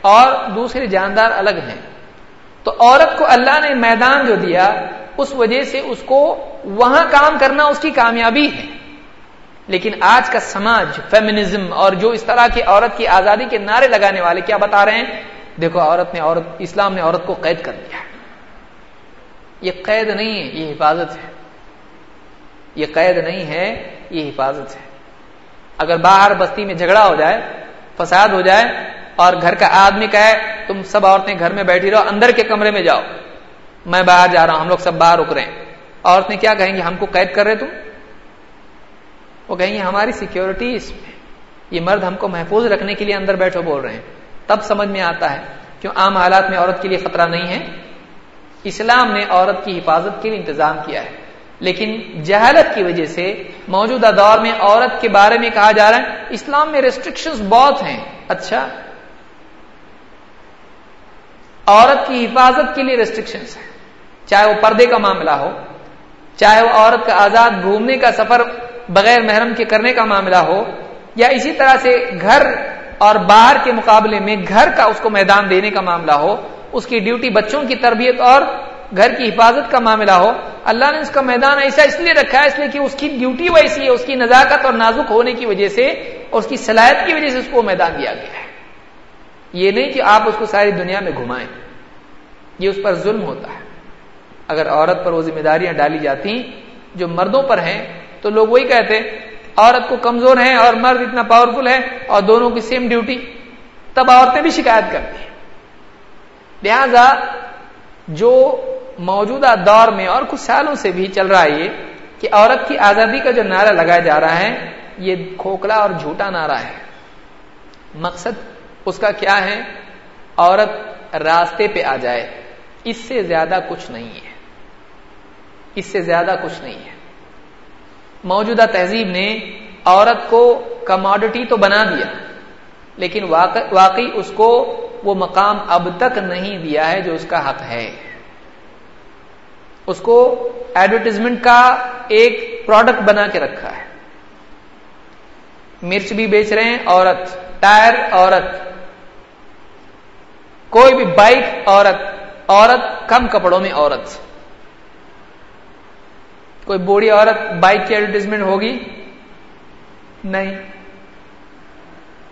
اور دوسرے جاندار الگ ہیں. تو عورت کو اللہ نے میدان جو دیا، اس وجہ سے اس کو وہاں کام کرنا اس کی کامیابی ہے۔ لیکن آج کا سماج فیمنزم اور جو اس طرح کی عورت کی آزادی کے نعرے لگانے والے کیا بتا رہے ہیں؟ دیکھو، عورت نے عورت، اسلام نے عورت کو قید کر دیا یہ قید نہیں ہے، یہ حفاظت ہے۔ یہ قید نہیں ہے، یہ حفاظت ہے۔ اگر باہر بستی میں جھگڑا ہو جائے، فساد ہو جائے اور گھر کا آدمی کہے، تم سب عورتیں گھر میں بیٹھی رہو، اندر کے کمرے میں جاؤ۔ میں باہر جا رہا ہوں، ہم لوگ سب باہر رک رہے ہیں۔ عورتیں کیا کہیں گے ہم کو قید کر رہے تم؟ وہ کہیں گے ہماری سیکورٹی اس میں یہ مرد ہم کو محفوظ رکھنے کے لیے اندر بیٹھو بول رہے ہیں۔ تب سمجھ میں آتا ہے، کیوں عام حالات میں عورت کے لیے خطرہ نہیں ہے؟ اسلام نے عورت کی حفاظت کے لیے انتظام کیا ہے۔ لیکن جہالت کی وجہ سے موجودہ دور میں عورت کے بارے میں کہا جا رہا ہے، اسلام میں ریسٹرکشن بہت ہیں۔ اچھا عورت کی حفاظت کے لیے ریسٹرکشن ہیں۔ چاہے وہ پردے کا معاملہ ہو، چاہے وہ عورت کا آزاد گھومنے کا سفر بغیر محرم کے کرنے کا معاملہ ہو، یا اسی طرح سے گھر اور باہر کے مقابلے میں گھر کا اس کو میدان دینے کا معاملہ ہو، اس کی ڈیوٹی بچوں کی تربیت اور گھر کی حفاظت کا معاملہ ہو، اللہ نے اس کا میدان ایسا اس لیے رکھا ہے، اس لیے کہ اس کی ڈیوٹی ویسی ہے، اس کی نزاکت اور نازک ہونے کی وجہ سے اور اس کی صلاحیت کی وجہ سے اس کو میدان دیا گیا ہے۔ یہ نہیں کہ آپ اس کو ساری دنیا میں گھمائیں۔ یہ اس پر ظلم ہوتا ہے۔ اگر عورت پر وہ ذمہ داریاں ڈالی جاتی، جو مردوں پر ہیں، تو لوگ وہی کہتے، عورت کو کمزور ہے اور مرد اتنا پاورفل ہے اور دونوں کی سیم ڈیوٹی تب عورتیں بھی شکایت کرتی ہیں۔ لہذا، جو موجودہ دور میں اور کچھ سالوں سے بھی چل رہا ہے یہ، کہ عورت کی آزادی کا جو نعرہ لگایا جا رہا ہے، یہ کھوکھلا اور جھوٹا نعرہ ہے۔ مقصد اس کا کیا ہے؟ عورت راستے پہ آ جائے۔ اس سے زیادہ کچھ نہیں ہے۔ اس سے زیادہ کچھ نہیں ہے۔ موجودہ تہذیب نے عورت کو کموڈٹی تو بنا دیا، لیکن واقعی اس کو وہ مقام اب تک نہیں دیا ہے جو اس کا حق ہے۔ اس کو ایڈورٹیزمنٹ کا ایک پروڈکٹ بنا کے رکھا ہے۔ مرچ بھی بیچ رہے ہیں، عورت، ٹائر، عورت۔ کوئی بھی بائک عورت عورت کم کپڑوں میں عورت۔ کوئی بوڑھی عورت بائک کی ایڈورٹیزمنٹ ہوگی؟ نہیں۔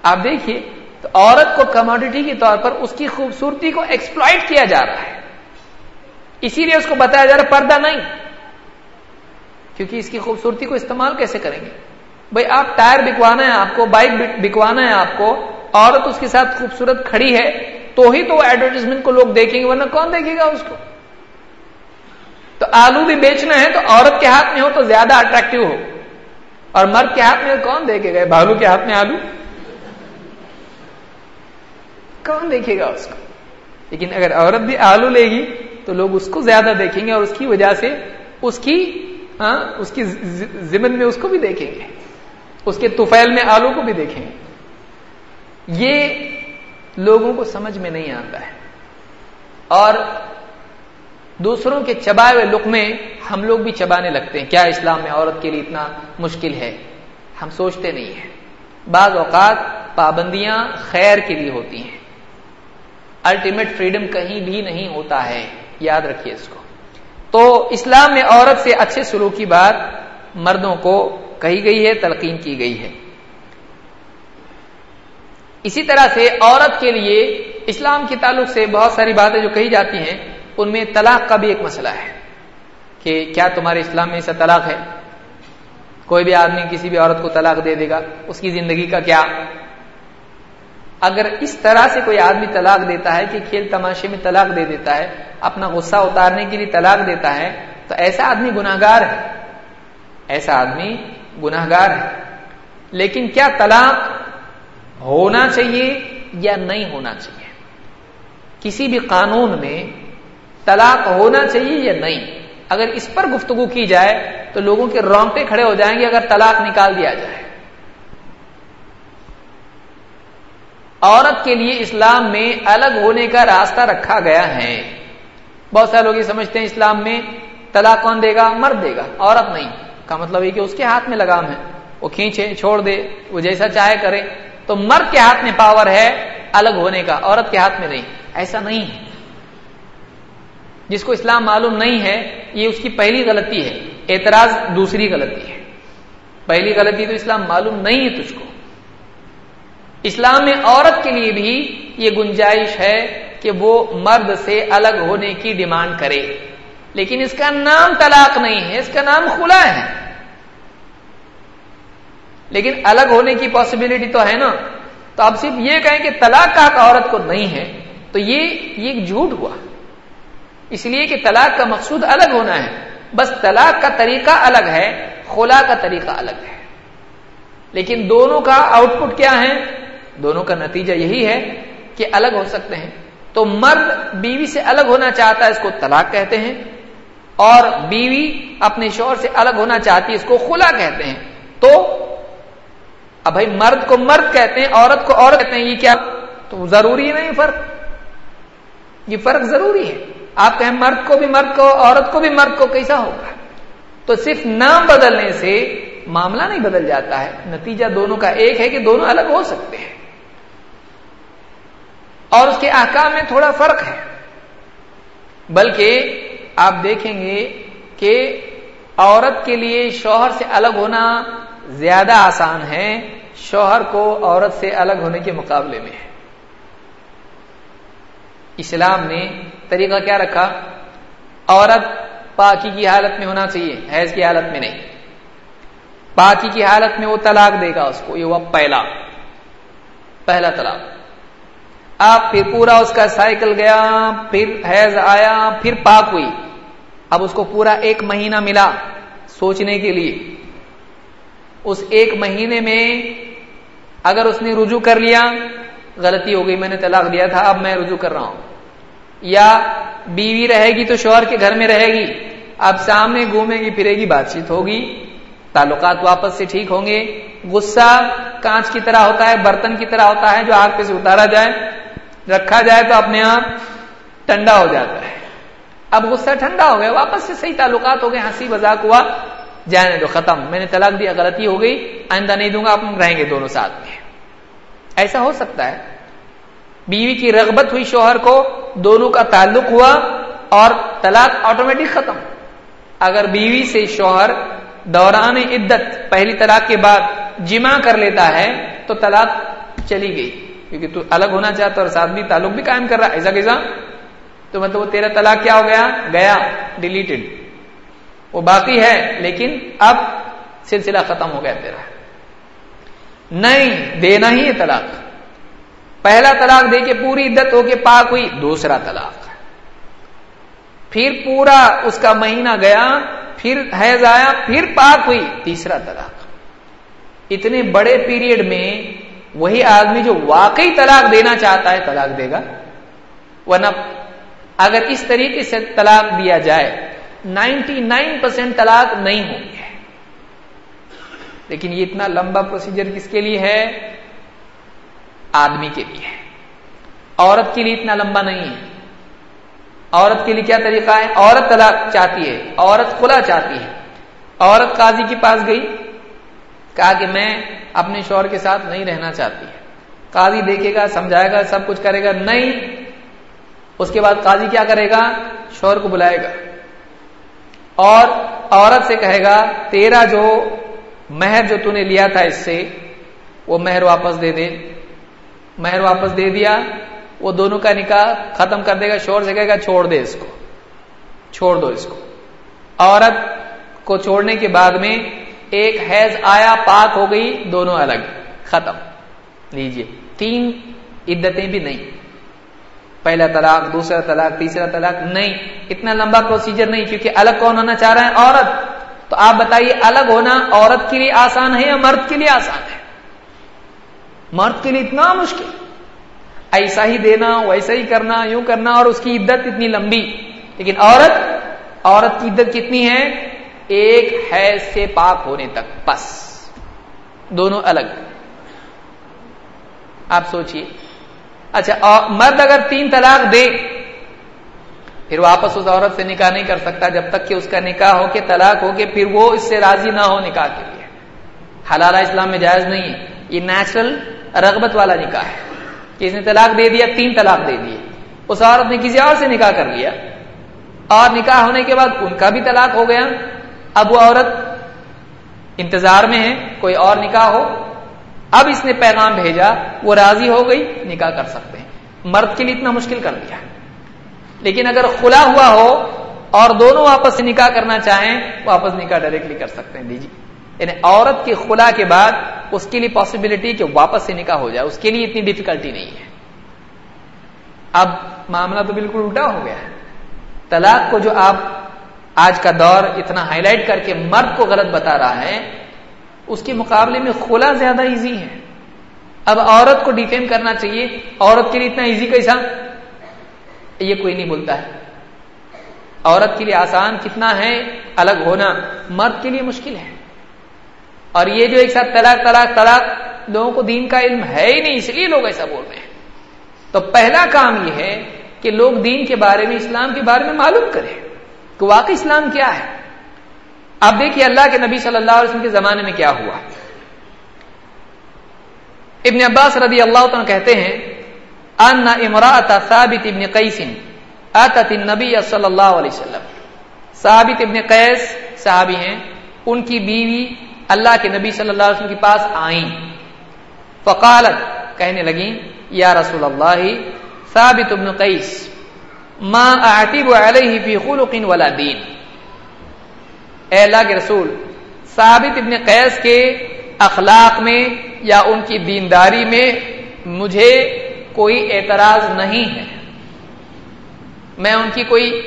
آپ دیکھیے، تو عورت کو کموڈیٹی کے طور پر اس کی خوبصورتی کو ایکسپلائٹ کیا جا رہا ہے۔ اسی لیے اس کو بتایا جا رہا پردہ نہیں۔ کیونکہ اس کی خوبصورتی کو استعمال کیسے کریں گے؟ بھائی، آپ ٹائر بکوانا ہے، آپ کو بائک بکوانا ہے، آپ کو عورت اس کے ساتھ خوبصورت کھڑی ہے تو ہی تو ایڈورٹیزمنٹ کو لوگ دیکھیں گے، ورنہ کون دیکھے گا اس کو؟ تو آلو بھی بیچنا ہے تو عورت کے ہاتھ میں ہو تو زیادہ اٹریکٹو ہو۔ اور مرد کے ہاتھ میں کون دیکھے گا؟ بھالو کے ہاتھ میں آلو؟ کون دیکھے گا اس کو؟ لیکن اگر عورت بھی آلو لے گی تو لوگ اس کو زیادہ دیکھیں گے اور اس کی وجہ سے اس کی ہاں اس کی زمن میں اس کو بھی دیکھیں گے۔ اس کے توفیل میں آلو کو بھی دیکھیں گے۔ یہ لوگوں کو سمجھ میں نہیں آتا ہے۔ اور دوسروں کے چبائے ہوئے لک میں ہم لوگ بھی چبانے لگتے ہیں۔ کیا اسلام میں عورت کے لیے اتنا مشکل ہے؟ ہم سوچتے نہیں ہیں۔ بعض اوقات پابندیاں خیر کے لیے ہوتی ہیں۔ الٹیمیٹ فریڈم کہیں بھی نہیں ہوتا ہے۔ یاد رکھیے اس کو۔ تو اسلام میں عورت سے اچھے سلوک کی بات مردوں کو کہی گئی ہے، تلقین کی گئی ہے۔ اسی طرح سے عورت کے لیے اسلام کے تعلق سے بہت ساری باتیں جو کہی جاتی ہیں، ان میں طلاق کا بھی ایک مسئلہ ہے کہ کیا تمہارے اسلام میں ایسا طلاق ہے؟ کوئی بھی آدمی کسی بھی عورت کو طلاق دے دے گا، اس کی زندگی کا کیا؟ اگر اس طرح سے کوئی آدمی طلاق دیتا ہے کہ کھیل تماشے میں طلاق دے دیتا ہے، اپنا غصہ اتارنے کے لیے طلاق دیتا ہے، تو ایسا آدمی گناہ گار ہے۔ ایسا آدمی گناہ گار ہے۔ لیکن کیا طلاق ہونا چاہیے یا نہیں ہونا چاہیے۔ کسی بھی قانون میں طلاق ہونا چاہیے یا نہیں؟ اگر اس پر گفتگو کی جائے تو لوگوں کے رونگٹے کھڑے ہو جائیں گے اگر طلاق نکال دیا جائے۔ عورت کے لیے اسلام میں الگ ہونے کا راستہ رکھا گیا ہے۔ بہت سارے لوگ یہ سمجھتے ہیں اسلام میں طلاق کون دے گا؟ مرد دے گا، عورت نہیں۔ کا مطلب یہ کہ اس کے ہاتھ میں لگام ہے، وہ کھینچے، چھوڑ دے، وہ جیسا چاہے کرے۔ تو مرد کے ہاتھ میں پاور ہے، الگ ہونے کا، عورت کے ہاتھ میں نہیں۔ ایسا نہیں ہے۔ جس کو اسلام معلوم نہیں ہے، یہ اس کی پہلی غلطی ہے۔ اعتراض دوسری غلطی ہے۔ پہلی غلطی تو اسلام معلوم نہیں ہے تجھ کو۔ اسلام میں عورت کے لیے بھی یہ گنجائش ہے کہ وہ مرد سے الگ ہونے کی ڈیمانڈ کرے۔ لیکن اس کا نام طلاق نہیں ہے، اس کا نام کھلا ہے۔ لیکن الگ ہونے کی پاسبلٹی تو ہے نا۔ تو اب صرف یہ کہیں کہ طلاق کا حق عورت کو نہیں ہے، تو یہ یہ ایک جھوٹ ہوا۔ اس لیے کہ طلاق کا مقصود الگ ہونا ہے۔ بس طلاق کا طریقہ الگ ہے، خلا کا طریقہ الگ ہے۔ لیکن دونوں کا آؤٹ پٹ کیا ہے؟ دونوں کا نتیجہ یہی ہے کہ الگ ہو سکتے ہیں۔ تو مرد بیوی سے الگ ہونا چاہتا ہے، اس کو طلاق کہتے ہیں۔ اور بیوی اپنے شوہر سے الگ ہونا چاہتی ہے، اس کو خلا کہتے ہیں۔ تو اب بھائی مرد کو مرد کہتے ہیں، عورت کو عورت کہتے ہیں، یہ کیا؟ تو ضروری نہیں فرق؟ یہ فرق ضروری ہے۔ آپ کہیں مرد کو بھی مرد کو عورت کو بھی مرد کو کیسا ہوگا؟ تو صرف نام بدلنے سے معاملہ نہیں بدل جاتا ہے۔ نتیجہ دونوں کا ایک ہے کہ دونوں الگ ہو سکتے ہیں۔ اور اس کے آکام میں تھوڑا فرق ہے۔ بلکہ آپ دیکھیں گے کہ عورت کے لیے شوہر سے الگ ہونا زیادہ آسان ہے شوہر کو عورت سے الگ ہونے کے مقابلے میں ہے اسلام نے طریقہ کیا رکھا؟ عورت پاکی کی حالت میں ہونا چاہیے، حیض کی حالت میں نہیں۔ پاکی کی حالت میں وہ طلاق دے گا اس کو، یہ ہوا پہلا۔ پہلا طلاق۔ آپ پھر پورا اس کا سائیکل گیا، پھر حیض آیا، پھر پاک ہوئی۔ اب اس کو پورا ایک مہینہ ملا سوچنے کے لیے۔ اس ایک مہینے میں اگر اس نے رجوع کر لیا، غلطی ہو گئی، میں نے طلاق دیا تھا، اب میں رجوع کر رہا ہوں۔ یا بیوی رہے گی تو شوہر کے گھر میں رہے گی، اب سامنے گھومے گی، پھرے گی، بات چیت ہوگی، تعلقات واپس سے ٹھیک ہوں گے۔ غصہ کانچ کی طرح ہوتا ہے، برتن کی طرح ہوتا ہے، جو آگ پہ سے اتارا جائے، رکھا جائے تو اپنے آپ ٹھنڈا ہو جاتا ہے۔ اب غصہ ٹھنڈا ہو گیا، واپس سے صحیح تعلقات ہو گئے، ہنسی مذاق ہوا جانے دو ختم۔ میں نے طلاق دیا غلطی ہو گئی، آئندہ نہیں دوں گا، آپ رہیں گے دونوں ساتھ میں۔ ایسا ہو سکتا ہے۔ بیوی کی رغبت ہوئی شوہر کو، دونوں کا تعلق ہوا اور طلاق آٹومیٹک ختم۔ اگر بیوی سے شوہر دوران عدت، پہلی طلاق کے بعد جمع کر لیتا ہے، تو طلاق چلی گئی۔ کیونکہ تو الگ ہونا چاہتا اور ساتھ بھی تعلق بھی قائم کر رہا ایسا کیسا؟ تو مطلب وہ تیرا طلاق کیا ہو گیا؟ گیا، ڈیلیٹڈ۔ وہ باقی ہے، لیکن اب سلسلہ ختم ہو گیا تیرا۔ نہیں، دینا ہی ہے طلاق۔ پہلا طلاق دے کے پوری عدت ہو کے پاک ہوئی، دوسرا طلاق۔ پھر پورا اس کا مہینہ گیا، پھر حیض آیا، پھر پاک ہوئی، تیسرا طلاق۔ اتنے بڑے پیریڈ میں وہی آدمی جو واقعی طلاق دینا چاہتا ہے، طلاق دے گا۔ ورنہ اگر اس طریقے سے طلاق دیا جائے نائنٹی نائن پرسینٹ طلاق نہیں ہوں گے لیکن یہ اتنا لمبا پروسیجر کس کے لیے ہے؟ آدمی کے لیے۔ عورت کے لیے اتنا لمبا نہیں ہے۔ عورت کے لیے کیا طریقہ ہے؟ عورت طلاق چاہتی ہے۔ عورت کھلا چاہتی ہے۔ عورت قاضی کے پاس گئی۔ کہا کہ میں اپنے شوہر کے ساتھ نہیں رہنا چاہتی۔ ہے قاضی دیکھے گا، سمجھائے گا، سب کچھ کرے گا۔ نہیں۔ اس کے بعد قاضی کیا کرے گا؟ شوہر کو بلائے گا۔ اور عورت سے کہے گا، تیرا جو مہر جو نے لیا تھا اس سے، وہ مہر واپس دے دے. مہر واپس دے دیا، وہ دونوں کا نکاح ختم کر دے گا، شور سے کہے گا، چھوڑ دے اس کو، چھوڑ دو اس کو. عورت کو چھوڑنے کے بعد میں ایک حیض آیا، پاک ہو گئی، دونوں الگ، ختم. لیجیے، تین عدتیں بھی نہیں. پہلا طلاق، دوسرا طلاق، تیسرا طلاق، نہیں، اتنا لمبا پروسیجر نہیں، کیونکہ الگ کون ہونا چاہ رہا ہے؟ عورت۔ تو آپ بتائیے، الگ ہونا عورت کے لیے آسان ہے یا مرد کے لیے آسان ہے؟ مرد کے لیے اتنا مشکل۔ ایسا ہی دینا، ویسا ہی کرنا، یوں کرنا اور اس کی عدت اتنی لمبی۔ لیکن عورت عورت کی عدت کتنی ہے؟ ایک حیض سے پاک ہونے تک، بس۔ دونوں الگ۔ آپ سوچئے۔ اچھا مرد اگر تین طلاق دے، پھر واپس اس عورت سے نکاح نہیں کر سکتا جب تک کہ اس کا نکاح ہو کے طلاق ہو کے، پھر وہ اس سے راضی نہ ہو نکاح کے لیے۔ حلالہ اسلام میں جائز نہیں ہے۔ یہ نیچرل رغبت والا نکاح ہے۔ کسی نے طلاق دے دیا؟ تین طلاق دے دیے۔ اس عورت نے کسی اور سے نکاح کر لیا۔ اور نکاح ہونے کے بعد ان کا بھی طلاق ہو گیا۔ اب وہ عورت انتظار میں ہے، کوئی اور نکاح ہو۔ اب اس نے پیغام بھیجا، وہ راضی ہو گئی، نکاح کر سکتے ہیں۔ مرد کے لیے اتنا مشکل کر دیا لیکن اگر کھلا ہوا ہو اور دونوں واپس سے نکاح کرنا چاہیں، واپس نکاح ڈائریکٹلی کر سکتے ہیں۔ دیجیے۔ یعنی عورت کی خلا کے بعد اس کے لیے پاسبلٹی کہ واپس سے نکاح ہو جائے۔ اس کے لیے اتنی ڈفیکلٹی نہیں ہے۔ اب معاملہ تو بالکل الٹا ہو گیا ہے۔ طلاق کو جو آپ آج کا دور اتنا ہائی لائٹ کر کے مرد کو غلط بتا رہا ہے اس کے مقابلے میں خلا زیادہ ایزی ہے اب عورت کو ڈیفیم کرنا چاہیے، عورت کے لیے اتنا ایزی کیسا؟ یہ کوئی نہیں بولتا ہے۔ عورت کے لیے آسان کتنا ہے؟ الگ ہونا۔ مرد کے لیے مشکل ہے۔ اور یہ جو ایک ساتھ طلاق طلاق طلاق، لوگوں کو دین کا علم ہے ہی نہیں، اس لیے لوگ ایسا بول رہے ہیں۔ تو پہلا کام یہ ہے کہ لوگ دین کے بارے میں، اسلام کے بارے میں معلوم کریں کہ واقعی اسلام کیا ہے۔ اب دیکھیے اللہ کے نبی صلی اللہ علیہ وسلم کے زمانے میں کیا ہوا؟ ابن عباس رضی اللہ عنہ کہتے ہیں، ان امراۃ ثابت ابن قیس اتت النبی صلی اللہ علیہ وسلم. ثابت ابن قیس صحابی ہیں، ان کی بیوی اللہ کے نبی صلی اللہ علیہ وسلم کے پاس آئیں۔ فقالت، کہنے لگیں، یا رسول اللہ، ثابت ابن قیس، ما اعتب علیہ فی خلق ولا دین. اے اللہ کے رسول، ثابت ابن قیس کے اخلاق میں یا ان کی دینداری میں مجھے کوئی اعتراض نہیں ہے۔ میں ان کی کوئی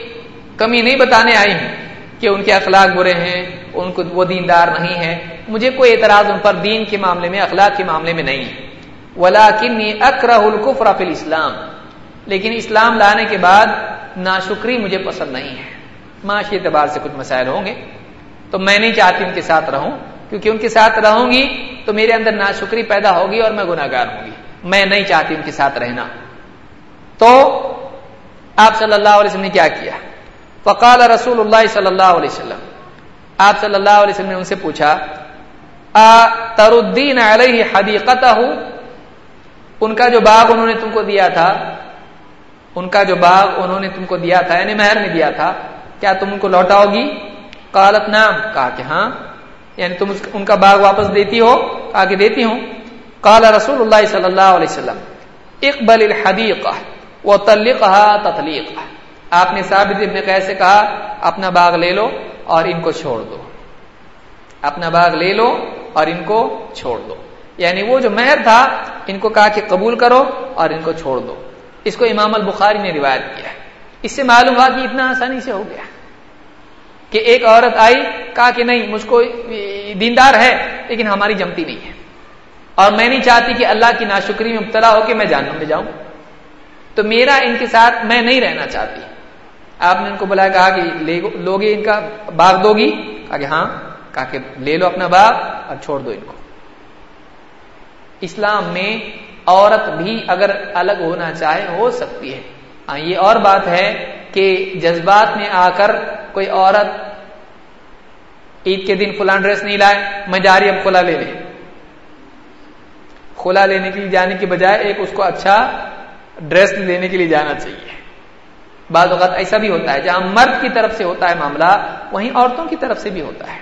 کمی نہیں بتانے آئی ہوں کہ ان کے اخلاق برے ہیں، ان کو وہ دیندار نہیں ہے مجھے کوئی اعتراض ان پر دین کے معاملے میں، اخلاق کے معاملے میں نہیں۔ ہے ولا اکرہ القفر فی اسلام لیکن اسلام لانے کے بعد ناشکری مجھے پسند نہیں ہے۔ معاشی اعتبار سے کچھ مسائل ہوں گے۔ تو میں نہیں چاہتی ان کے ساتھ رہوں، کیونکہ ان کے ساتھ رہوں گی تو میرے اندر ناشکری پیدا ہوگی اور میں گناہ گار ہوں گی۔ میں نہیں چاہتی ان کے ساتھ رہنا۔ تو آپ صلی اللہ علیہ وسلم نے کیا کیا؟ فقال رسول اللہ صلی اللہ علیہ وسلم۔ آپ صلی اللہ علیہ وسلم نے ان سے پوچھا تردین علیہ حدیقت ان کا جو باغ انہوں نے تم کو دیا تھا، ان کا جو باغ انہوں نے تم کو دیا تھا یعنی مہر میں دیا تھا، کیا تم ان کو لوٹاؤ گی؟ کالت نام کہا کہ ہاں یعنی تم ان کا باغ واپس دیتی ہو، کہا کہ دیتی ہوں۔ کالا رسول اللہ صلی اللہ علیہ وسلم، اقبل الحدیق وہ تلق آپ نے ثابت ابن قیس سے کہا، اپنا باغ لے لو اور ان کو چھوڑ دو۔ اپنا باغ لے لو اور ان کو چھوڑ دو۔ یعنی وہ جو مہر تھا، ان کو کہا کہ قبول کرو اور ان کو چھوڑ دو۔ اس کو امام البخاری نے روایت کیا ہے۔ اس سے معلوم ہوا کہ اتنا آسانی سے ہو گیا۔ کہ ایک عورت آئی، کہا کہ نہیں، مجھ کو دیندار ہے، لیکن ہماری جمتی نہیں ہے۔ اور میں نہیں چاہتی کہ اللہ کی ناشکری میں مبتلا ہو کے میں جانوں میں جاؤں۔ تو میرا ان کے ساتھ میں نہیں رہنا چاہتی۔ آپ نے ان کو بلایا، کہا کہ لو گے ان کا باغ دو گی کہا کہ ہاں کہا کہ لے لو اپنا باغ اور چھوڑ دو ان کو۔ اسلام میں عورت بھی اگر الگ ہونا چاہے، ہو سکتی ہے۔ ہاں یہ اور بات ہے کہ جذبات میں آ کر کوئی عورت عید کے دن فلان ڈریس نہیں لائے میں جا رہی اب کھلا لے لے۔ کھلا لینے کے لیے جانے کی بجائے ایک اس کو اچھا ڈریس لینے کے لیے جانا چاہیے۔ بعض اوقات ایسا بھی ہوتا ہے، جہاں مرد کی طرف سے ہوتا ہے معاملہ، وہیں عورتوں کی طرف سے بھی ہوتا ہے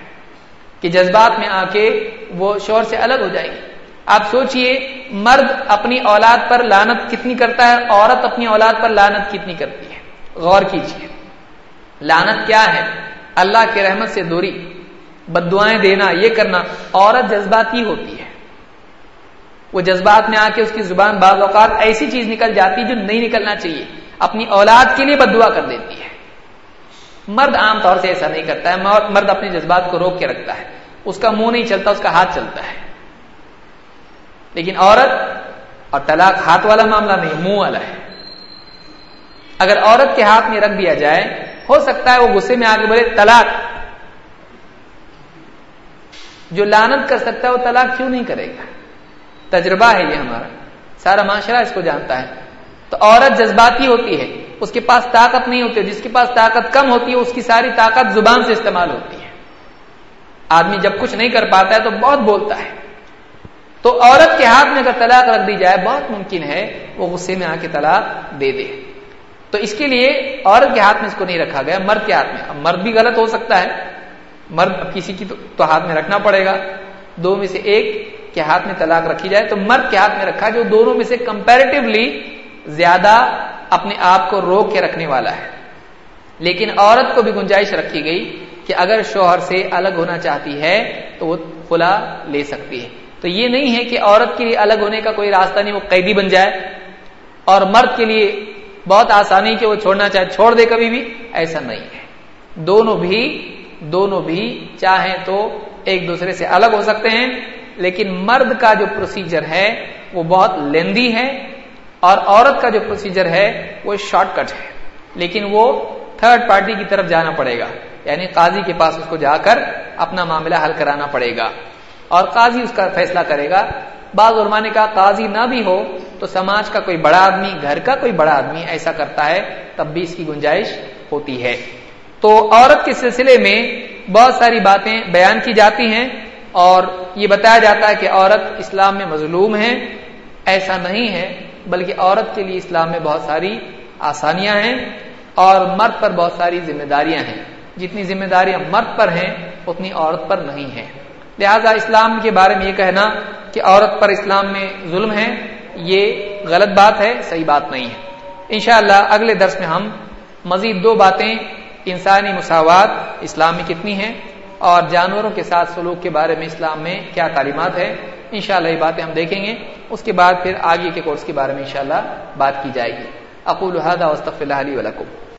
کہ جذبات میں آ کے وہ شور سے الگ ہو جائے گی آپ سوچئے، مرد اپنی اولاد پر لانت کتنی کرتا ہے، عورت اپنی اولاد پر لانت کتنی کرتی ہے؟ غور کیجیے لانت کیا ہے؟ اللہ کے رحمت سے دوری بدوائیں دینا، یہ کرنا، عورت جذباتی ہوتی ہے۔ وہ جذبات میں آ کے اس کی زبان بعض اوقات ایسی چیز نکل جاتی جو نہیں نکلنا چاہیے، اپنی اولاد کے لیے بدعا کر دیتی ہے۔ مرد عام طور سے ایسا نہیں کرتا ہے، مرد اپنے جذبات کو روک کے رکھتا ہے۔ اس کا منہ نہیں چلتا، اس کا ہاتھ چلتا ہے۔ لیکن عورت اور طلاق ہاتھ والا معاملہ نہیں، منہ والا ہے۔ اگر عورت کے ہاتھ میں رکھ دیا جائے، ہو سکتا ہے وہ غصے میں آگے بولے طلاق۔ جو لانت کر سکتا ہے، وہ طلاق کیوں نہیں کرے گا؟ تجربہ ہے یہ ہمارا۔ سارا معاشرہ اس کو جانتا ہے۔ تو عورت جذباتی ہوتی ہے، اس کے پاس طاقت نہیں ہوتی، جس کے پاس طاقت کم ہوتی ہے، اس کی ساری طاقت زبان سے استعمال ہوتی ہے۔ آدمی جب کچھ نہیں کر پاتا ہے تو بہت بولتا ہے۔ تو عورت کے ہاتھ میں اگر طلاق رکھ دی جائے، بہت ممکن ہے وہ غصے میں آ کے طلاق دے دے۔ تو اس کے لیے عورت کے ہاتھ میں اس کو نہیں رکھا گیا، مرد کے ہاتھ میں۔ اب مرد بھی غلط ہو سکتا ہے۔ مرد کسی کی تو ہاتھ میں رکھنا پڑے گا۔ دو میں سے ایک کے ہاتھ میں طلاق رکھی جائے تو مرد کے ہاتھ میں رکھا، جو دونوں میں سے کمپیریٹولی زیادہ اپنے آپ کو روک کے رکھنے والا ہے۔ لیکن عورت کو بھی گنجائش رکھی گئی کہ اگر شوہر سے الگ ہونا چاہتی ہے تو وہ کھلا لے سکتی ہے۔ تو یہ نہیں ہے کہ عورت کے لیے الگ ہونے کا کوئی راستہ نہیں، وہ قیدی بن جائے اور مرد کے لیے بہت آسانی کہ وہ چھوڑنا چاہے، چھوڑ دے کبھی بھی، ایسا نہیں ہے۔ دونوں بھی دونوں بھی چاہیں تو ایک دوسرے سے الگ ہو سکتے ہیں، لیکن مرد کا جو پروسیجر ہے، وہ بہت لیندی ہے اور عورت کا جو پروسیجر ہے، وہ شارٹ کٹ ہے۔ لیکن وہ تھرڈ پارٹی کی طرف جانا پڑے گا یعنی قاضی کے پاس اس کو جا کر اپنا معاملہ حل کرانا پڑے گا۔ اور قاضی اس کا فیصلہ کرے گا۔ بعض علماء نے کہا، قاضی نہ بھی ہو تو سماج کا کوئی بڑا آدمی، گھر کا کوئی بڑا آدمی ایسا کرتا ہے، تب بھی اس کی گنجائش ہوتی ہے۔ تو عورت کے سلسلے میں بہت ساری باتیں بیان کی جاتی ہیں اور یہ بتایا جاتا ہے کہ عورت اسلام میں مظلوم ہے، ایسا نہیں ہے، بلکہ عورت کے لیے اسلام میں بہت ساری آسانیاں ہیں اور مرد پر بہت ساری ذمہ داریاں ہیں۔ جتنی ذمہ داریاں مرد پر ہیں، اتنی عورت پر نہیں ہیں۔ لہذا اسلام کے بارے میں یہ کہنا کہ عورت پر اسلام میں ظلم ہے، یہ غلط بات ہے، صحیح بات نہیں ہے۔ انشاءاللہ اگلے درس میں ہم مزید دو باتیں، انسانی مساوات اسلام میں کتنی ہیں اور جانوروں کے ساتھ سلوک کے بارے میں اسلام میں کیا تعلیمات ہے انشاءاللہ یہ باتیں ہم دیکھیں گے۔ اس کے بعد پھر آگے کے کورس کے بارے میں انشاءاللہ بات کی جائے گی۔ اقول هذا واستغفر الله لي ولكم۔